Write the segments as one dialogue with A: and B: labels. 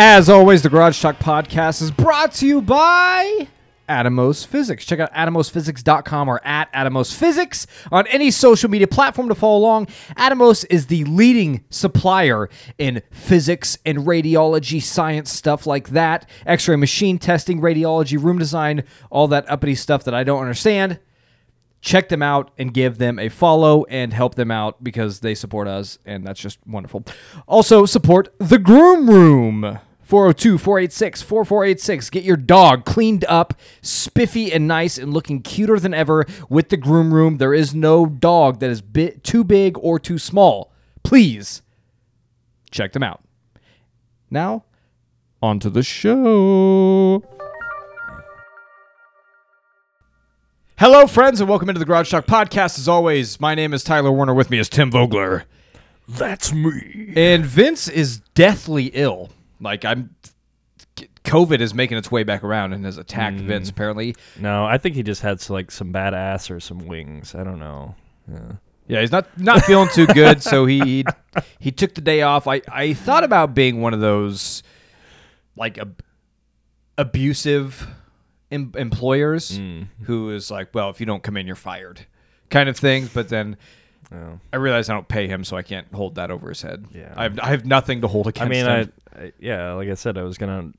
A: As always, the Garage Talk podcast is brought to you by Atomos Physics. Check out atomosphysics.com or at Atomos Physics on any social media platform to follow along. Atomos is the leading supplier in physics and radiology science stuff like that, x ray machine testing, radiology, room design, all that uppity stuff that I don't understand check them out and give them a follow and help them out because they support us and that's just wonderful. Also support the Groom Room. 402-486-4486. Get your dog cleaned up, spiffy and nice and looking cuter than ever with the Groom Room. There is no dog that is bit too big or too small. Please check them out. Now, on to the show. Hello, friends, and welcome into the Garage Talk podcast. As always, my name is Tyler Warner. With me is Tim Vogler.
B: That's me.
A: And Vince is deathly ill. Like, I'm. COVID is making its way back around and has attacked mm. Vince, apparently.
B: No, I think he just had some, like some bad ass or some wings. I don't know. Yeah.
A: Yeah, he's not not feeling too good, so he he took the day off. I, I thought about being one of those like ab- abusive em- employers mm. who is like, well, if you don't come in, you're fired, kind of thing. But then
B: Oh.
A: I realize I don't pay him, so I can't hold that over his head.
B: Yeah.
A: I have, I have nothing to hold
B: I
A: against
B: mean,
A: him.
B: I, yeah, like I said, I was gonna,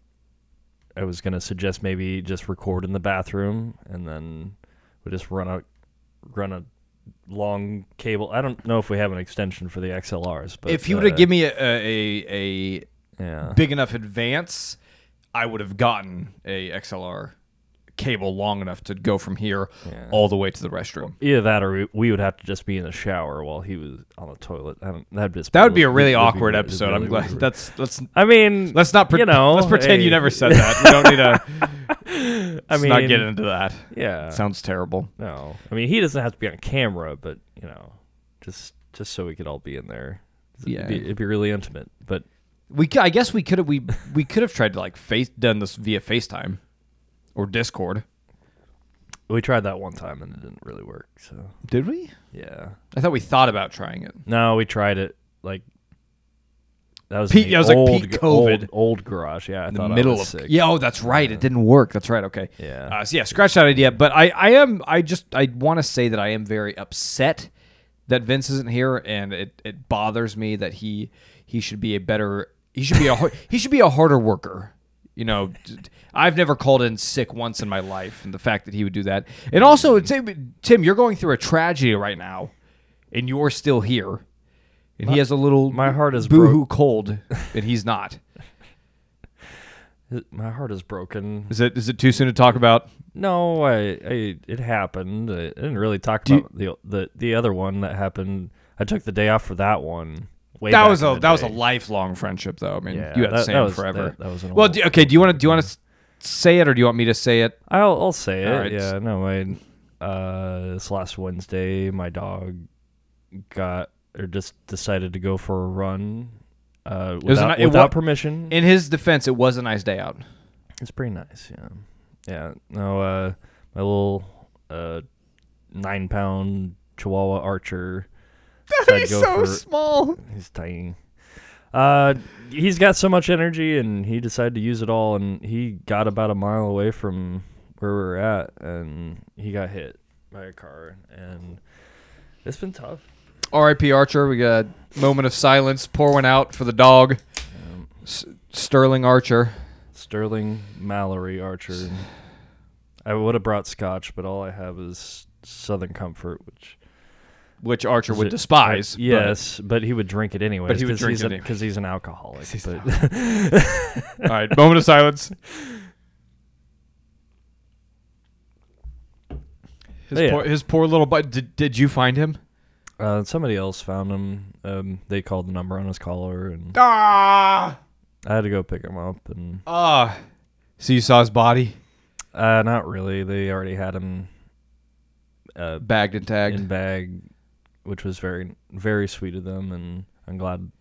B: I was gonna suggest maybe just record in the bathroom and then we just run a, run a long cable. I don't know if we have an extension for the XLRs, but
A: if he would have
B: uh,
A: given me a, a, a,
B: yeah,
A: a big enough advance, I would have gotten a XLR cable long enough to go from here
B: Yeah.
A: all the way to the restroom.
B: either that or we, we would have to just be in the shower while he was on the toilet. I don't, that'd just
A: That would be a really
B: that'd be
A: awkward
B: really-
A: episode. I'm glad
B: weird.
A: that's let's
B: I mean,
A: let's not pre-
B: you know,
A: let's pretend you never said that. We don't need to.
B: I
A: Let's
B: mean,
A: not get into that.
B: yeah,
A: Sounds terrible.
B: No, I mean he doesn't have to be on camera, but you know, just just so we could all be in there.
A: Yeah.
B: it'd be, it'd be really intimate. But
A: We I guess we could have we we could have tried to like face done this via FaceTime or Discord.
B: we tried that one time and it didn't really work. So
A: Did we?
B: yeah,
A: I thought we thought about trying it.
B: no, we tried it like that was
A: Peak-
B: in
A: yeah, it was
B: the
A: like
B: old,
A: peak COVID.
B: old, old garage. Yeah, I
A: In
B: thought
A: the
B: I
A: middle
B: was
A: of
B: sick.
A: yeah. Oh, that's right. It didn't work. That's right. Okay.
B: yeah.
A: Uh, so yeah, scratch that idea. But I, I am, I just, I want to say that I am very upset that Vince isn't here, and it, it bothers me that he, he should be a better, he should be a, har- he should be a harder worker. You know, I've never called in sick once in my life, and the fact that he would do that, and also, Tim, eh, Tim, you're going through a tragedy right now, and you're still here, and he has a little,
B: my heart is
A: boohoo cold, and he's not.
B: My heart is broken.
A: Is it, is it too soon to talk about?
B: No, I, I it happened. I didn't really talk
A: Do you-
B: about the the the other one that happened. I took the day off for that one. Way
A: that
B: back
A: was a
B: the
A: that was a lifelong friendship, though. I mean,
B: Yeah,
A: you had
B: that- that was-
A: forever.
B: that- that was an
A: well,
B: old-
A: do, okay. Do you want to do you want to say it, or do you want me to say it?
B: I'll I'll say it.
A: All right.
B: Yeah, no, I uh this last Wednesday my dog got or just decided to go for a run uh
A: was
B: without,
A: an- it
B: without
A: wa-
B: permission.
A: In his defense, it was a nice day out.
B: it's pretty nice, yeah. Yeah. No, uh my little uh 9 pound chihuahua archer decided to go for-
A: small.
B: He's tiny. Uh, he's got so much energy, and he decided to use it all. And he got about a mile away from where we were at, and he got hit by a car. And it's been tough.
A: R.I.P. Archer. We got a moment of silence. Pour one out for the dog,
B: Um,
A: S- Sterling Archer.
B: Sterling Mallory Archer. I would have brought scotch, but all I have is Southern Comfort, which
A: Which Archer would despise.
B: Yes, but, he would drink it anyway.
A: But he would drink
B: he's
A: it anyway.
B: because he's an alcoholic.
A: He's
B: but
A: but- All right. Moment of silence. His,
B: Yeah.
A: poor, his poor little butt. Did, did you find him?
B: Uh, somebody else found him. Um, they called the number on his collar, and
A: Ah.
B: I had to go pick him up. And
A: Ah. So you saw his body
B: uh, not really. They already had him uh,
A: bagged and tagged.
B: in bag, which was very very sweet of them, and I'm glad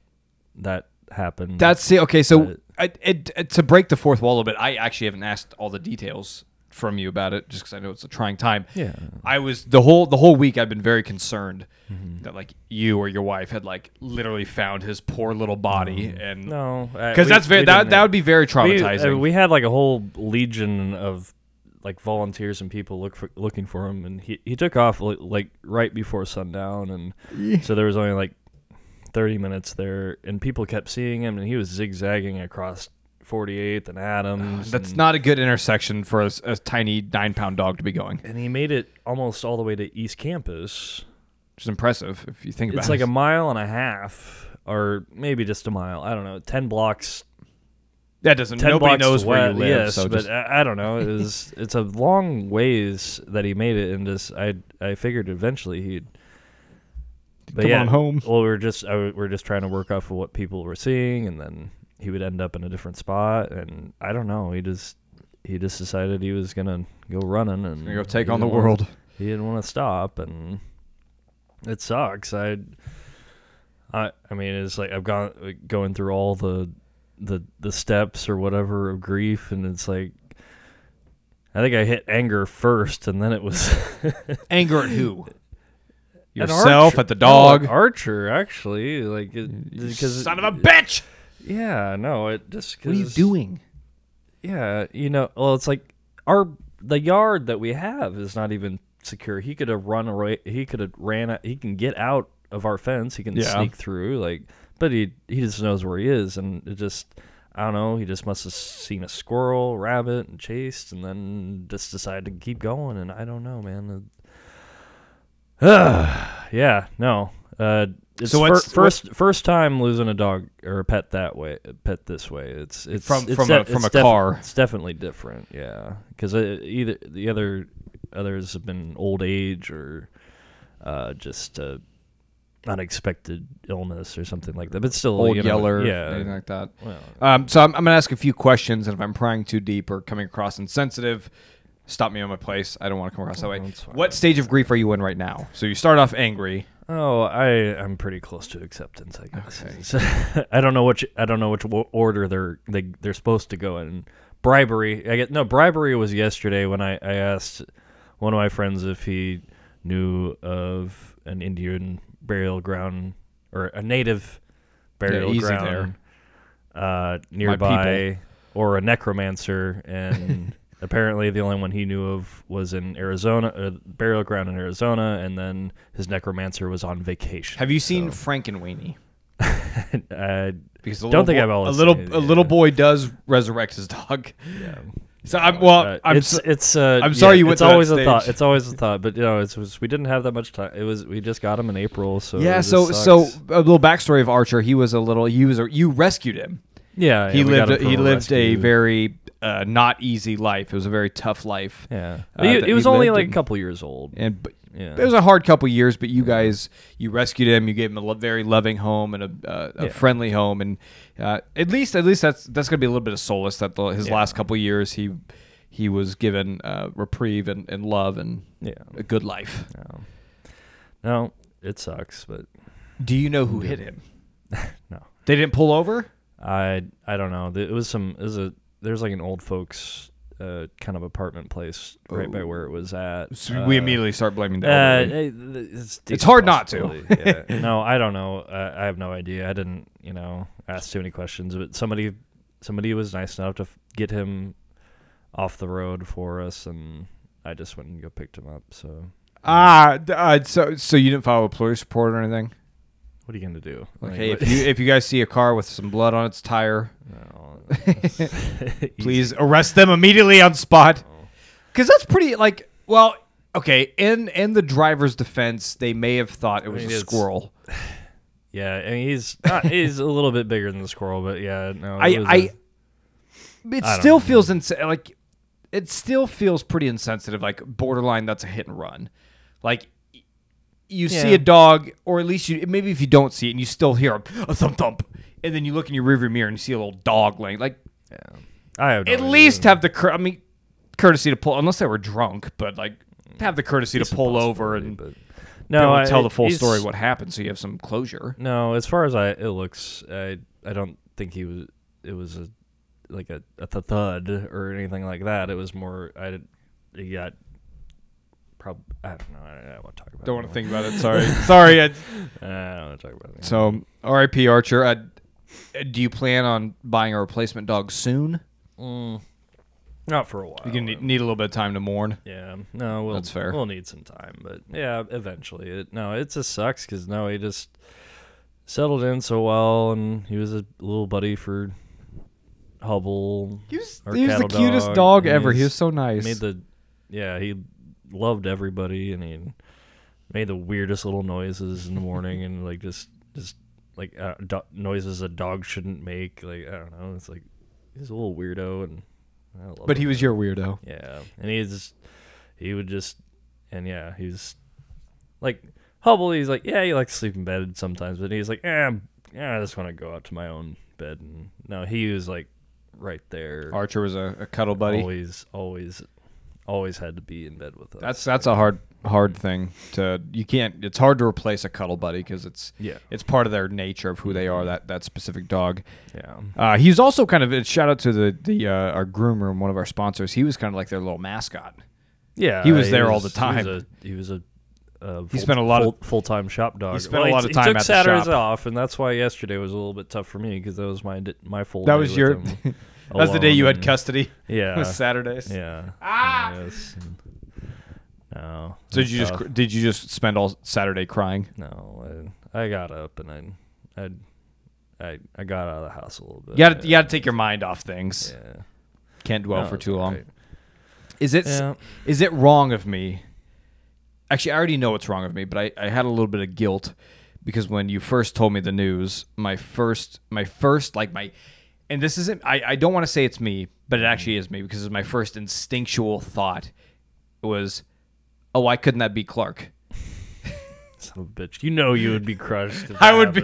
B: that happened.
A: That's the okay. So I, it, it- to break the fourth wall a bit, I actually haven't asked all the details from you about it, just because I know it's a trying time.
B: Yeah.
A: I was the whole the whole week. I've been very concerned
B: Mm-hmm.
A: that like you or your wife had like literally found his poor little body, and
B: No, uh,
A: because that's very that that would be very
B: we,
A: traumatizing.
B: uh, we had like a whole legion of like volunteers and people look for, looking for him, and he he took off li- like right before sundown, and so there was only like thirty minutes there, and people kept seeing him, and he was zigzagging across 48th and Adams.
A: that's
B: and,
A: not a good intersection for a tiny nine pound dog to be going.
B: and he made it almost all the way to East Campus.
A: Which is impressive if you think about
B: It's
A: it.
B: It's like a mile and a half, or maybe just a mile. I don't know, ten blocks
A: that doesn't
B: ten
A: nobody knows
B: to
A: where you
B: west,
A: live.
B: Yes,
A: so
B: but
A: just,
B: I, I don't know. It was it's a long ways that he made it, and just I I figured eventually he'd. But
A: Come
B: yeah,
A: on home.
B: Well, we are just I, w- we're just trying to work off of what people were seeing, and then he would end up in a different spot, and I don't know. He just he just decided he was gonna go running and
A: go take on the
B: didn't wanna-
A: world.
B: he didn't want to stop and it sucks i i i mean it's like i've gone like, going through all the the the steps or whatever of grief and it's like i think i hit anger first and then it was
A: Anger at who? Yourself
B: Archer-
A: at the dog.
B: an archer actually like because
A: Son of a bitch!
B: yeah no it just
A: What are you
B: 'cause-
A: doing?
B: Yeah, you know, well, it's like our the yard that we have is not even secure. He could have run away. He could have ran. He can get out of our fence. He can
A: Yeah.
B: sneak through. Like, but he he just knows where he is, and it just I don't know. He just must have seen a squirrel, rabbit, and chased, and then just decided to keep going. And I don't know, man. Uh, yeah, no. Uh, it's
A: So
B: fir- first first time losing a dog or a pet that way, pet this way. It's it's
A: From-
B: it's
A: from a- from a car.
B: It's definitely different, yeah. Because either the other others have been old age or uh, just uh, unexpected illness or something like that. But still,
A: Old
B: you know,
A: yeller,
B: yeah.
A: anything like that.
B: well,
A: Um, so I'm, I'm going to ask a few questions, and if I'm prying too deep or coming across insensitive, stop me on my place. I don't want to come across that way. What stage of grief are you in right now? So you start off angry.
B: Oh, I I'm pretty close to acceptance, I guess. I don't know which I don't know which order they're they they're supposed to go in. Bribery, I get no bribery was yesterday when I I asked one of my friends if he knew of an Indian burial ground or a native burial
A: easy
B: ground uh, nearby or a necromancer and apparently the only one he knew of was in Arizona a burial ground in Arizona and then his necromancer was on vacation.
A: Have you seen
B: So,
A: Frankenweenie?
B: uh,
A: Because a
B: Don't
A: little
B: think
A: boy-
B: I've always
A: a little
B: seen it,
A: a little boy does resurrect his dog.
B: yeah.
A: So I'm well.
B: Uh,
A: I'm
B: it's
A: so-
B: it's uh,
A: I'm sorry
B: yeah,
A: you went
B: it's always a thought. It's always a thought, but you know, it's was, we didn't have that much time. It was we just got him in April, so
A: yeah. So so a little backstory of Archer. He was a little. He was a, you rescued him.
B: yeah,
A: he
B: yeah,
A: lived. A, he lived a very uh, not easy life. It was a very tough life.
B: yeah.
A: uh,
B: he was only like a couple years old.
A: And but
B: yeah,
A: it was a hard couple years, but you guys, you rescued him. You gave him a lo- very loving home and a, uh, a
B: Yeah.
A: friendly home, and uh, at least, at least that's that's gonna be a little bit of solace that the, his
B: Yeah.
A: last couple years he he was given uh, reprieve and, and love and
B: yeah.
A: a good life.
B: No. no, it sucks, but
A: Do you know who hit him?
B: No.
A: they didn't pull over.
B: I I don't know. It was some. It was a there's like an old folks uh, kind of apartment place right by where it was at.
A: So we
B: Uh,
A: immediately start blaming the
B: Uh, it's,
A: It's hard not to.
B: yeah. No, I don't know. Uh, I have no idea. I didn't, you know, ask too many questions. But somebody, somebody was nice enough to f- get him off the road for us, and I just went and go picked him up. So,
A: Ah, uh, so so you didn't file a police report or anything?
B: What are you gonna do?
A: Like, hey, if you if you guys see a car with some blood on its tire,
B: No.
A: please arrest them immediately on spot. Because that's pretty like well, okay. In in the driver's defense, they may have thought it was
B: mean,
A: a
B: it's-
A: squirrel.
B: Yeah, I mean he's not, he's a little bit bigger than the squirrel, but yeah, no.
A: I
B: it was
A: I
B: a-
A: it
B: I don't
A: still
B: know.
A: feels ins- like it still feels pretty insensitive, like borderline. That's a hit and run. Like you see a dog, or at least you maybe if you don't see it and you still hear a, a thump thump, and then you look in your rearview mirror and you see a little dog laying. Like
B: yeah. I have no
A: at
B: idea.
A: least have the cur- I mean courtesy to pull unless they were drunk, but like have the courtesy to
B: It's a
A: pull over and
B: but
A: no,
B: I,
A: tell the full story what happened, so you have some closure.
B: No, as far as I it looks, I I don't think he was. It was a like a, a thud or anything like that. It was more. I he got probably I don't know. I don't don't want to talk about.
A: Don't want to think about it. Sorry. Sorry. I.
B: Uh, I don't want to talk about it.
A: so, R.I.P. Archer. Uh, do you plan on buying a replacement dog soon?
B: Mm, not for a while.
A: You're gonna need, need a little bit of time to mourn.
B: Yeah, no, we'll,
A: That's fair.
B: We'll need some time, but yeah, eventually. It, no, it just sucks because no, he just settled in so well, and he was a little buddy for Hubble.
A: He was, he was the cutest
B: dog,
A: dog ever. He was so nice.
B: Made the, yeah, he loved everybody, and he made the weirdest little noises in the morning, and like just just like uh, do- noises a dog shouldn't make. Like I don't know, it's like he's a little weirdo, and I love
A: but
B: him
A: he was your weirdo.
B: yeah, and he's he would just and yeah, he's like Hubble. He's like yeah, he likes to sleep in bed sometimes, but he's like yeah, yeah, I just want to go out to my own bed. And no, he was like right there,
A: Archer was a, a cuddle buddy.
B: always, always, always had to be in bed with us.
A: That's that's a hard hard thing to you can't. It's hard to replace a cuddle buddy because it's
B: yeah,
A: it's part of their nature of who they are. That that specific dog.
B: yeah,
A: Uh, he's also kind of shout out to the the uh, our groom room, one of our sponsors. He was kind of like their little mascot.
B: yeah.
A: He was there all the
B: He
A: time.
B: was a, he was a uh,
A: He spent a lot of-
B: full time shop dog.
A: He spent a lot
B: he,
A: of time
B: He took Saturdays
A: shop.
B: off, and that's why yesterday was a little bit tough for me because that was my my full.
A: That was your.
B: him
A: that was the day you had custody.
B: Yeah,
A: was Saturdays.
B: yeah.
A: Ah!
B: Yes, no.
A: So did you
B: was
A: just cr- did you just spend all Saturday crying?
B: No, I, I got up and I, I, I, I got out of the house a little bit.
A: You got to you got to take your mind off things.
B: Yeah.
A: Can't dwell
B: No,
A: for too long.
B: alright.
A: Is it
B: Yeah.
A: is it wrong of me? Actually, I already know it's wrong of me, but I, I had a little bit of guilt because when you first told me the news, my first my first like my and this isn't I, I don't want to say it's me, but it actually is me because it's my first instinctual thought was, oh, why couldn't that be Clark?
B: Son of a bitch. You know you would be crushed.
A: I would be.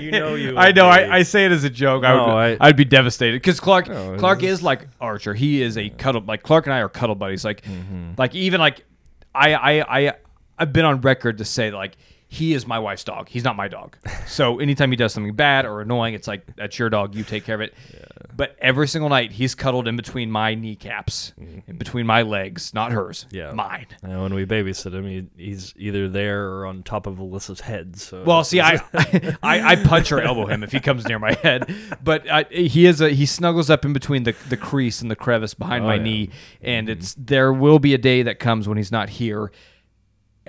B: You know you
A: I know. I, I say it as a joke. I would.
B: I,
A: would be devastated because Clark.
B: No,
A: Clark is like Archer. He is a cuddle. Like Clark and I are cuddle buddies. Like,
B: Mm-hmm.
A: like even like, I I I I've been on record to say like he is my wife's dog. He's not my dog. So anytime he does something bad or annoying, it's like that's your dog. You take care of it. But every single night he's cuddled in between my kneecaps, in between my legs, not hers.
B: Mm-hmm. Yeah.
A: mine.
B: And when we babysit him, he, he's either there or on top of Alyssa's head. So
A: Well, see, I, I I punch or elbow him if he comes near my head, but I, he is a he snuggles up in between the the crease and the crevice behind
B: Oh,
A: my
B: yeah.
A: knee, and it's there will be a day that comes when he's not here,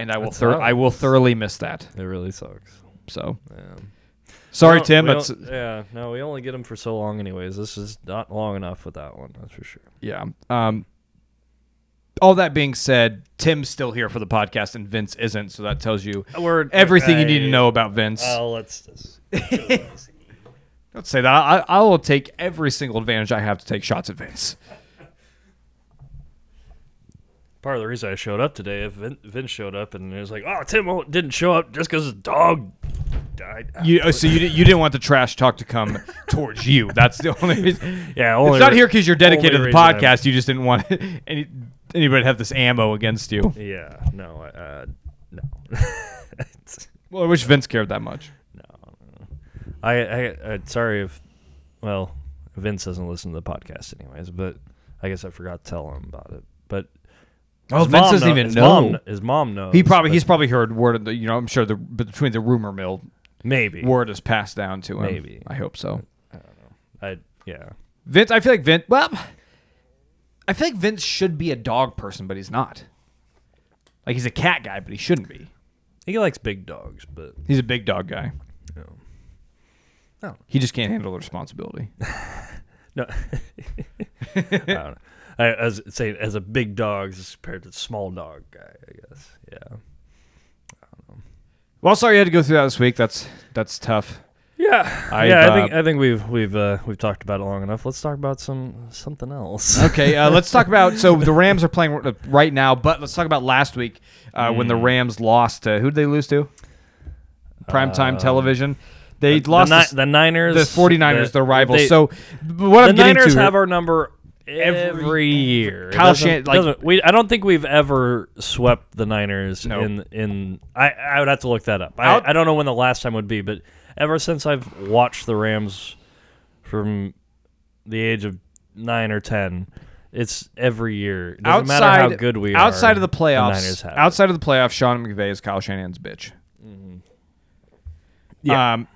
A: and I will
B: That
A: thor- I will thoroughly miss that.
B: it really sucks.
A: So
B: Yeah.
A: sorry, Tim.
B: we
A: That's
B: yeah. No, we only get him for so long, anyways. This is not long enough with that one. That's for sure.
A: yeah. Um. All that being said, Tim's still here for the podcast, and Vince isn't. So that tells you
B: We're
A: everything you need to know about Vince.
B: Well, let's just.
A: Don't say that. I, I will take every single advantage I have to take shots at Vince.
B: Part of the reason I showed up today, if Vin, Vince showed up and it was like, "Oh, Tim didn't show up just because his dog died."
A: You uh, so you di- you didn't want the trash talk to come towards you. That's the only reason.
B: yeah, only
A: It's not
B: re-
A: here because you're dedicated to the
B: reason I'm-
A: podcast. You just didn't want any anybody to have this ammo against you.
B: Yeah, no, uh, no,
A: Well, I wish Vince cared that much.
B: no, no. I, I, I, sorry if, well, Vince doesn't listen to the podcast anyways, but I guess I forgot to tell him about it. But
A: Oh, Vince doesn't even
B: his
A: know.
B: Mom, his mom knows.
A: He probably
B: but
A: he's probably heard word of the you know I'm sure the between the rumor mill
B: maybe
A: word is passed down to him.
B: Maybe.
A: I hope so.
B: I don't know. I yeah.
A: Vince, I feel like Vince. Well, I feel like Vince should be a dog person, but he's not. Like he's a cat guy, but he shouldn't be.
B: He likes big dogs, but
A: He's a big dog guy.
B: you know.
A: He just can't handle the responsibility.
B: No, I don't know. I, as say as a big dog as compared to small dog guy, I guess. Yeah.
A: Well, sorry you had to go through that this week. That's that's tough.
B: Yeah.
A: I've,
B: yeah. I
A: uh,
B: think I think we've we've uh, we've talked about it long enough. Let's talk about some something else.
A: Okay, uh, let's talk about. So the Rams are playing right now, but let's talk about last week uh, when the Rams lost. to Who did they lose to? Primetime
B: Uh,
A: television. They
B: the,
A: lost
B: Ni-
A: to
B: the Niners.
A: the Forty-Niners,
B: the-
A: their rivals.
B: they-
A: so what
B: the
A: I'm getting
B: Niners
A: to
B: have our number every,
A: Every-
B: year.
A: Kyle
B: doesn't-
A: Shan- like-
B: doesn't- we, I don't think we've ever swept the Niners
A: No.
B: in in. I I would have to look that up. I,
A: Out-
B: I don't know when the last time would be, but ever since I've watched the Rams from the age of nine or ten, It's every year. It doesn't matter how good we are.
A: outside of the playoffs,
B: Niners have it.
A: outside of the playoffs, Sean McVay is Kyle Shanahan's bitch.
B: Yeah.
A: Um,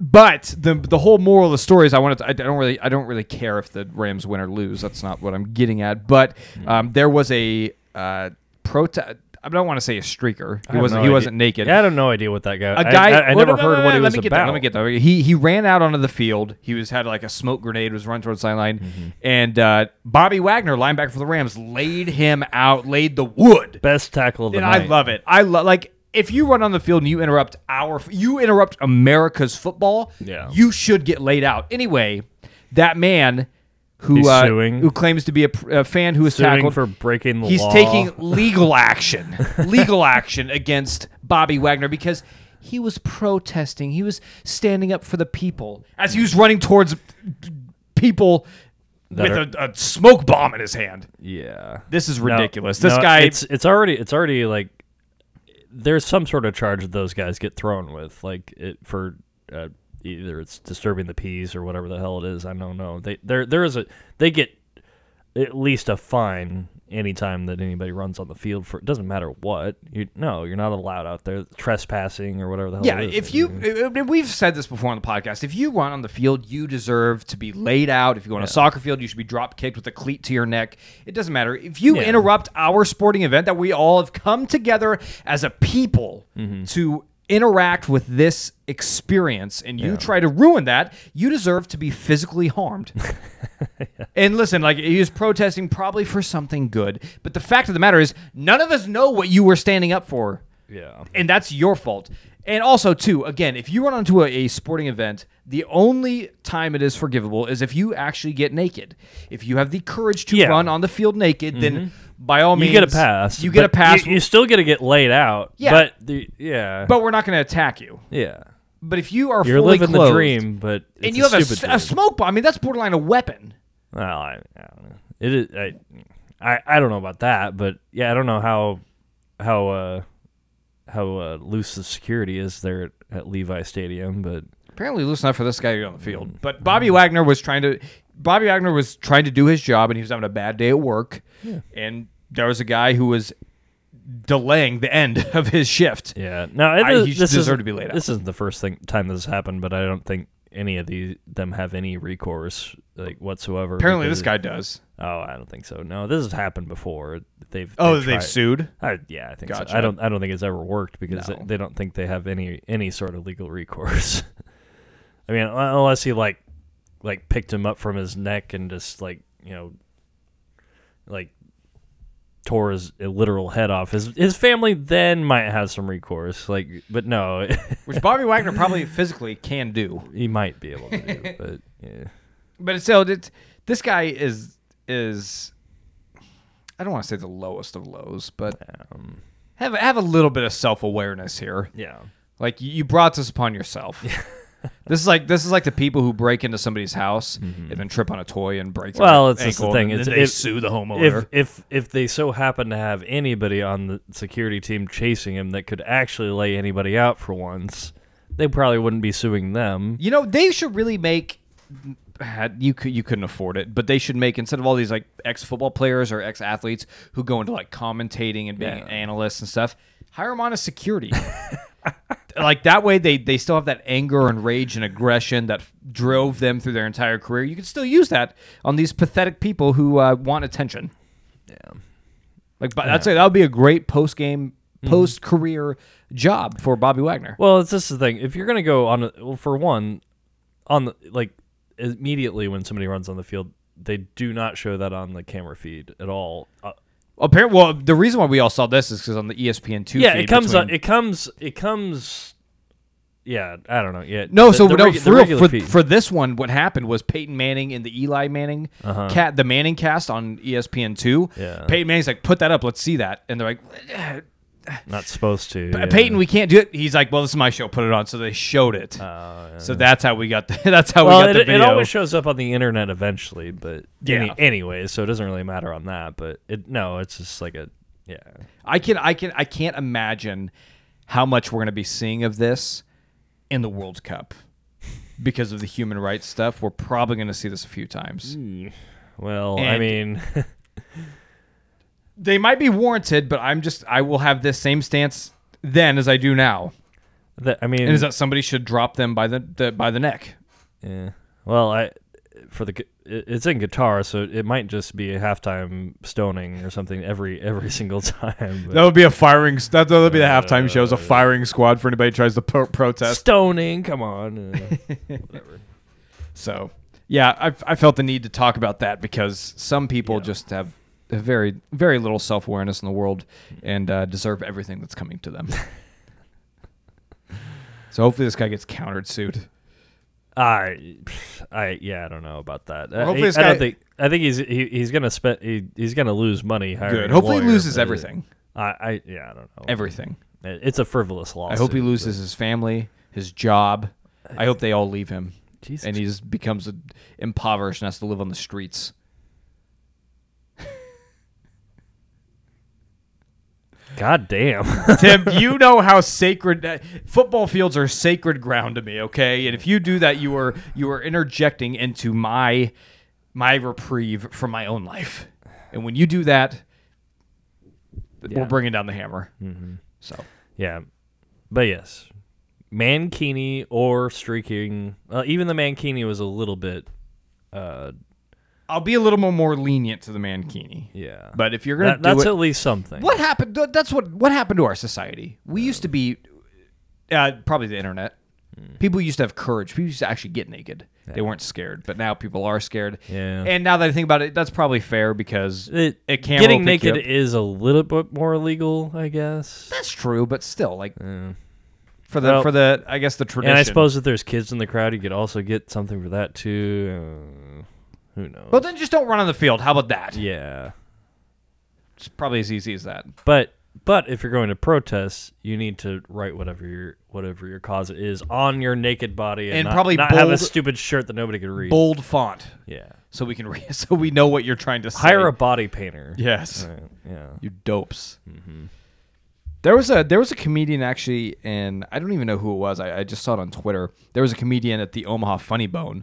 A: but the the whole moral of the story is I want to. I don't really I don't really care if the Rams win or lose. That's not what I'm getting at. But
B: Hmm.
A: um, there was a uh, protest. I don't want to say a streaker. He wasn't.
B: no
A: he
B: idea.
A: wasn't naked.
B: Yeah, I have no idea what that guy.
A: A guy.
B: I, I,
A: well,
B: never
A: no,
B: heard what he
A: let
B: was
A: me get
B: about.
A: That, let me get that. He he ran out onto the field. He was had like a smoke grenade was run towards the sideline,
B: Mm-hmm.
A: and uh, Bobby Wagner, linebacker for the Rams, laid him out, laid the wood.
B: Best tackle of the
A: And
B: night.
A: I love it. I love like if you run on the field and you interrupt our you interrupt America's football,
B: Yeah.
A: you should get laid out. Anyway, that man who uh,
B: suing.
A: who claims to be a, a fan who is
B: Suing
A: tackled
B: for breaking the
A: he's
B: law.
A: taking legal action, legal action against Bobby Wagner because he was protesting. He was standing up for the people as he was running towards people
B: That
A: with a, a smoke bomb in his hand.
B: Yeah.
A: This is
B: No,
A: ridiculous. this
B: no,
A: guy
B: It's it's already it's already like there's some sort of charge that those guys get thrown with, like it for uh, either it's disturbing the peace or whatever the hell it is. I don't know. They there there is a they get at least a fine anytime that anybody runs on the field for it doesn't matter what you no you're not allowed out there trespassing or whatever the hell
A: Yeah,
B: it is.
A: if you, we've said this before on the podcast. If you run on the field, you deserve to be laid out. If you go on a soccer field, you should be drop kicked with a cleat to your neck. It doesn't matter. If you
B: Yeah.
A: interrupt our sporting event that we all have come together as a people
B: Mm-hmm.
A: to interact with this experience and you try to ruin that, you deserve to be physically harmed. And listen, like he was protesting probably for something good, but the fact of the matter is, none of us know what you were standing up for
B: yeah
A: and that's your fault. And also, too, again, if you run onto a, a sporting event, the only time it is forgivable is if you actually get naked. If you have the courage to
B: Yeah. Mm-hmm.
A: run on the field naked, then by all
B: you
A: means,
B: get a pass
A: You get a
B: but
A: pass,
B: you, you still get to get laid out
A: Yeah.
B: but the yeah
A: but we're not going to attack you.
B: yeah
A: But if you are
B: you're
A: fully
B: living
A: clothed,
B: the dream but it's
A: and you have a, s- a smoke bomb, I mean, that's borderline a weapon.
B: Well, I, I don't know. It is. I, I, I don't know about that, but yeah, I don't know how how uh, how uh, loose the security is there at, at Levi Stadium, but
A: Apparently, loose enough for this guy to get on the
B: Mm.
A: field. But Bobby Wagner was trying to. Bobby Wagner was trying to do his job, and he was having a bad day at work. And there was a guy who was delaying the end of his shift.
B: yeah, no, it
A: I-
B: is,
A: he
B: this
A: deserved to be laid out.
B: This isn't the first thing time this has happened, but I don't think any of these them have any recourse like whatsoever.
A: Apparently, this guy does.
B: Oh, I don't think so. No, this has happened before. They've
A: Oh,
B: they've
A: they've sued.
B: I, yeah, I think
A: Gotcha.
B: so. I don't. I don't think it's ever worked because
A: No.
B: they, they don't think they have any any sort of legal recourse. I mean, unless he like like picked him up from his neck and just like you know like tore his literal head off. His his family then might have some recourse. Like, but no,
A: which Bobby Wagner probably physically can do.
B: he might be able to do. But yeah,
A: But it's still, it's, this guy is is. I don't want to say the lowest of lows, but
B: um,
A: have have a little bit of self awareness here.
B: yeah.
A: Like you- you brought this upon yourself. this is like this is like the people who break into somebody's house and then trip on a toy and break.
B: Mm-hmm. Well, it's just the thing, it's-
A: they
B: if-
A: sue the homeowner.
B: if if if they so happen to have anybody on the security team chasing him that could actually lay anybody out for once, they probably wouldn't be suing them.
A: you know, they should really make. You could you couldn't afford it, but they should make instead of all these like ex football players or ex athletes who go into like commentating and being
B: Yeah.
A: analysts and stuff, hire them on as security. like that way, they they still have that anger and rage and aggression that drove them through their entire career. You can still use that on these pathetic people who uh, want attention.
B: Yeah.
A: Like, but that's it. That would be a great post game, post career job for Bobby Wagner.
B: Well, it's just the thing. If you're gonna go on, a, well, for one, on the like immediately when somebody runs on the field, they do not show that on the camera feed at all. Uh,
A: Apparently, well, the reason why we all saw this is because on the ESPN two.
B: yeah, it comes.
A: between-
B: on, it comes. It comes. Yeah, I don't know. Yeah,
A: no,
B: the-
A: so
B: the
A: no,
B: regu-
A: for, real, for,
B: feed.
A: for this one, what happened was Peyton Manning and the Eli Manning
B: Uh-huh.
A: cat, the ManningCast on ESPN two.
B: Yeah.
A: Peyton Manning's like, put that up, let's see that, and they're like, "Eh,
B: not supposed to. yeah.
A: Peyton, we can't do it. He's like, well, this is my show, put it on. So they showed it.
B: Oh, yeah.
A: so that's how we got. The, that's how
B: well,
A: we got
B: it,
A: the video.
B: it always shows up on the internet eventually, but any,
A: Yeah.
B: anyway, so it doesn't really matter on that. But it no, it's just like a yeah.
A: I can I can I can't imagine how much we're going to be seeing of this in the World Cup because of the human rights stuff. We're probably going to see this a few times. Hmm.
B: Well, I mean,
A: They might be warranted, but I'm just I will have this same stance then as I do now.
B: that, I mean,
A: And is that somebody should drop them by the, the by the neck.
B: yeah. Well, I for the it's in Qatar, so it might just be a halftime stoning or something every every single time. but-
A: That would be a firing. That would be the halftime show. Is a firing squad for anybody who tries to pro- protest.
B: stoning, come on. uh,
A: So, yeah, I, I felt the need to talk about that because some people
B: Yeah.
A: just have very very little self awareness in the world and uh, deserve everything that's coming to them. so hopefully this guy gets countered sued.
B: I, I yeah, I don't know about that. Uh,
A: hopefully
B: he-
A: this
B: I
A: guy-
B: don't think. I think he's he, he's gonna spend. He, he's gonna lose money. hiring
A: Good.
B: a
A: Hopefully he
B: lawyer,
A: loses everything.
B: I, I yeah, I don't know.
A: Everything.
B: It's a frivolous lawsuit.
A: I hope he
B: but-
A: loses his family, his job. I hope they all leave him
B: Jesus
A: and he just becomes impoverished and has to live on the streets.
B: God damn.
A: Tim, you know how sacred uh, football fields are sacred ground to me, okay? And if you do that, you are you are interjecting into my my reprieve from my own life. And when you do that,
B: Yeah.
A: we're bringing down the hammer.
B: hmm
A: So
B: Yeah, but yes, Mankini or streaking. Uh, even the Mankini was a little bit. Uh,
A: I'll be a little more, more lenient to the Mankini.
B: yeah,
A: But if you're gonna
B: That-
A: do
B: that's
A: it,
B: at least something.
A: what happened? That's what what happened to our society. We used to be, uh, probably the internet.
B: Hmm.
A: People used to have courage. People used to actually get naked. They weren't scared, but now people are scared.
B: Yeah.
A: And now that I think about it, that's probably fair because
B: It,
A: it camera
B: getting
A: will pick you
B: naked
A: up.
B: is a little bit more illegal, I guess.
A: that's true. But still, like
B: Yeah.
A: for the
B: Well,
A: for the I guess the tradition.
B: And I suppose if there's kids in the crowd, you could also get something for that too. Uh, who knows?
A: Well, then just don't run on the field. How about that?
B: yeah,
A: It's probably as easy as that.
B: but but if you're going to protest, you need to write whatever your whatever your cause is on your naked body, and,
A: And
B: not,
A: probably
B: not have a
A: bold-
B: stupid shirt that nobody can read.
A: Bold font,
B: Yeah,
A: so we can read, so we know what you're trying to say.
B: hire a body painter.
A: yes.
B: Right, yeah.
A: You dopes.
B: Mm-hmm.
A: There was a there was a comedian actually, and I don't even know who it was. I, I just saw it on Twitter. There was a comedian at the Omaha Funny Bone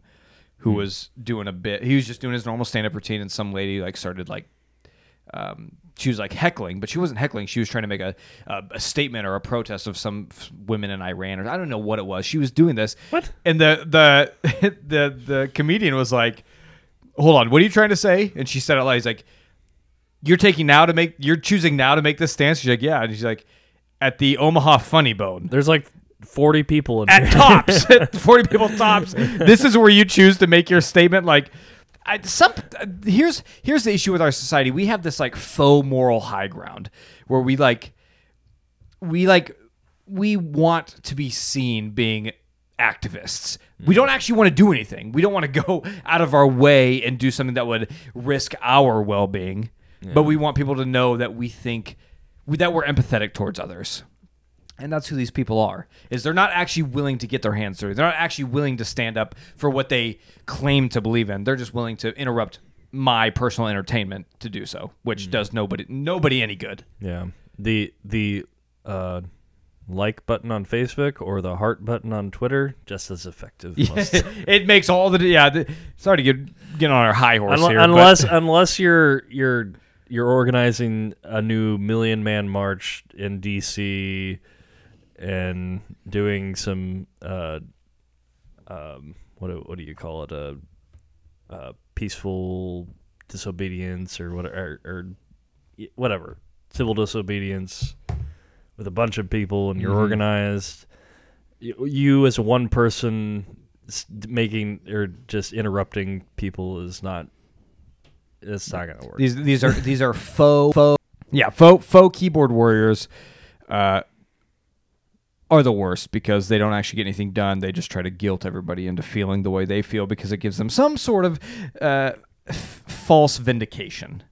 A: who was doing a bit. He was just doing his normal stand up routine, and some lady like started like, um, she was like heckling, but she wasn't heckling. She was trying to make a a, a statement or a protest of some f- women in Iran, or I don't know what it was. She was doing this.
B: What?
A: And the the the the comedian was like, "Hold on, what are you trying to say?" And she said it like, "He's like." you're taking now to make you're choosing now to make this stance she's like yeah and she's like at the omaha funny bone
B: There's like 40 people in
A: at tops 40 people tops this is where you choose to make your statement like I, some here's here's the issue with our society we have this like faux moral high ground where we like we like we want to be seen being activists. We don't actually want to do anything. We don't want to go out of our way and do something that would risk our well-being. But we want people to know that we think that we're empathetic towards others. And that's who these people are. Is they're not actually willing to get their hands dirty. They're not actually willing to stand up for what they claim to believe in. They're just willing to interrupt my personal entertainment to do so, which does nobody nobody any good.
B: Yeah. The the uh like button on Facebook or the heart button on Twitter just as effective.
A: it makes all the yeah. The, sorry to get get on our high horse
B: Unle-
A: here, but-
B: unless unless you're you're you're organizing a new million man march in DC and doing some uh um what do, what do you call it? A uh, peaceful disobedience or whatever or, or whatever. Civil disobedience with a bunch of people and you're
A: Mhm.
B: organized. You, you as one person making or just interrupting people is not it's not gonna work.
A: These these are these are faux faux yeah faux faux keyboard warriors uh, are the worst because they don't actually get anything done. They just try to guilt everybody into feeling the way they feel because it gives them some sort of uh, f- false vindication.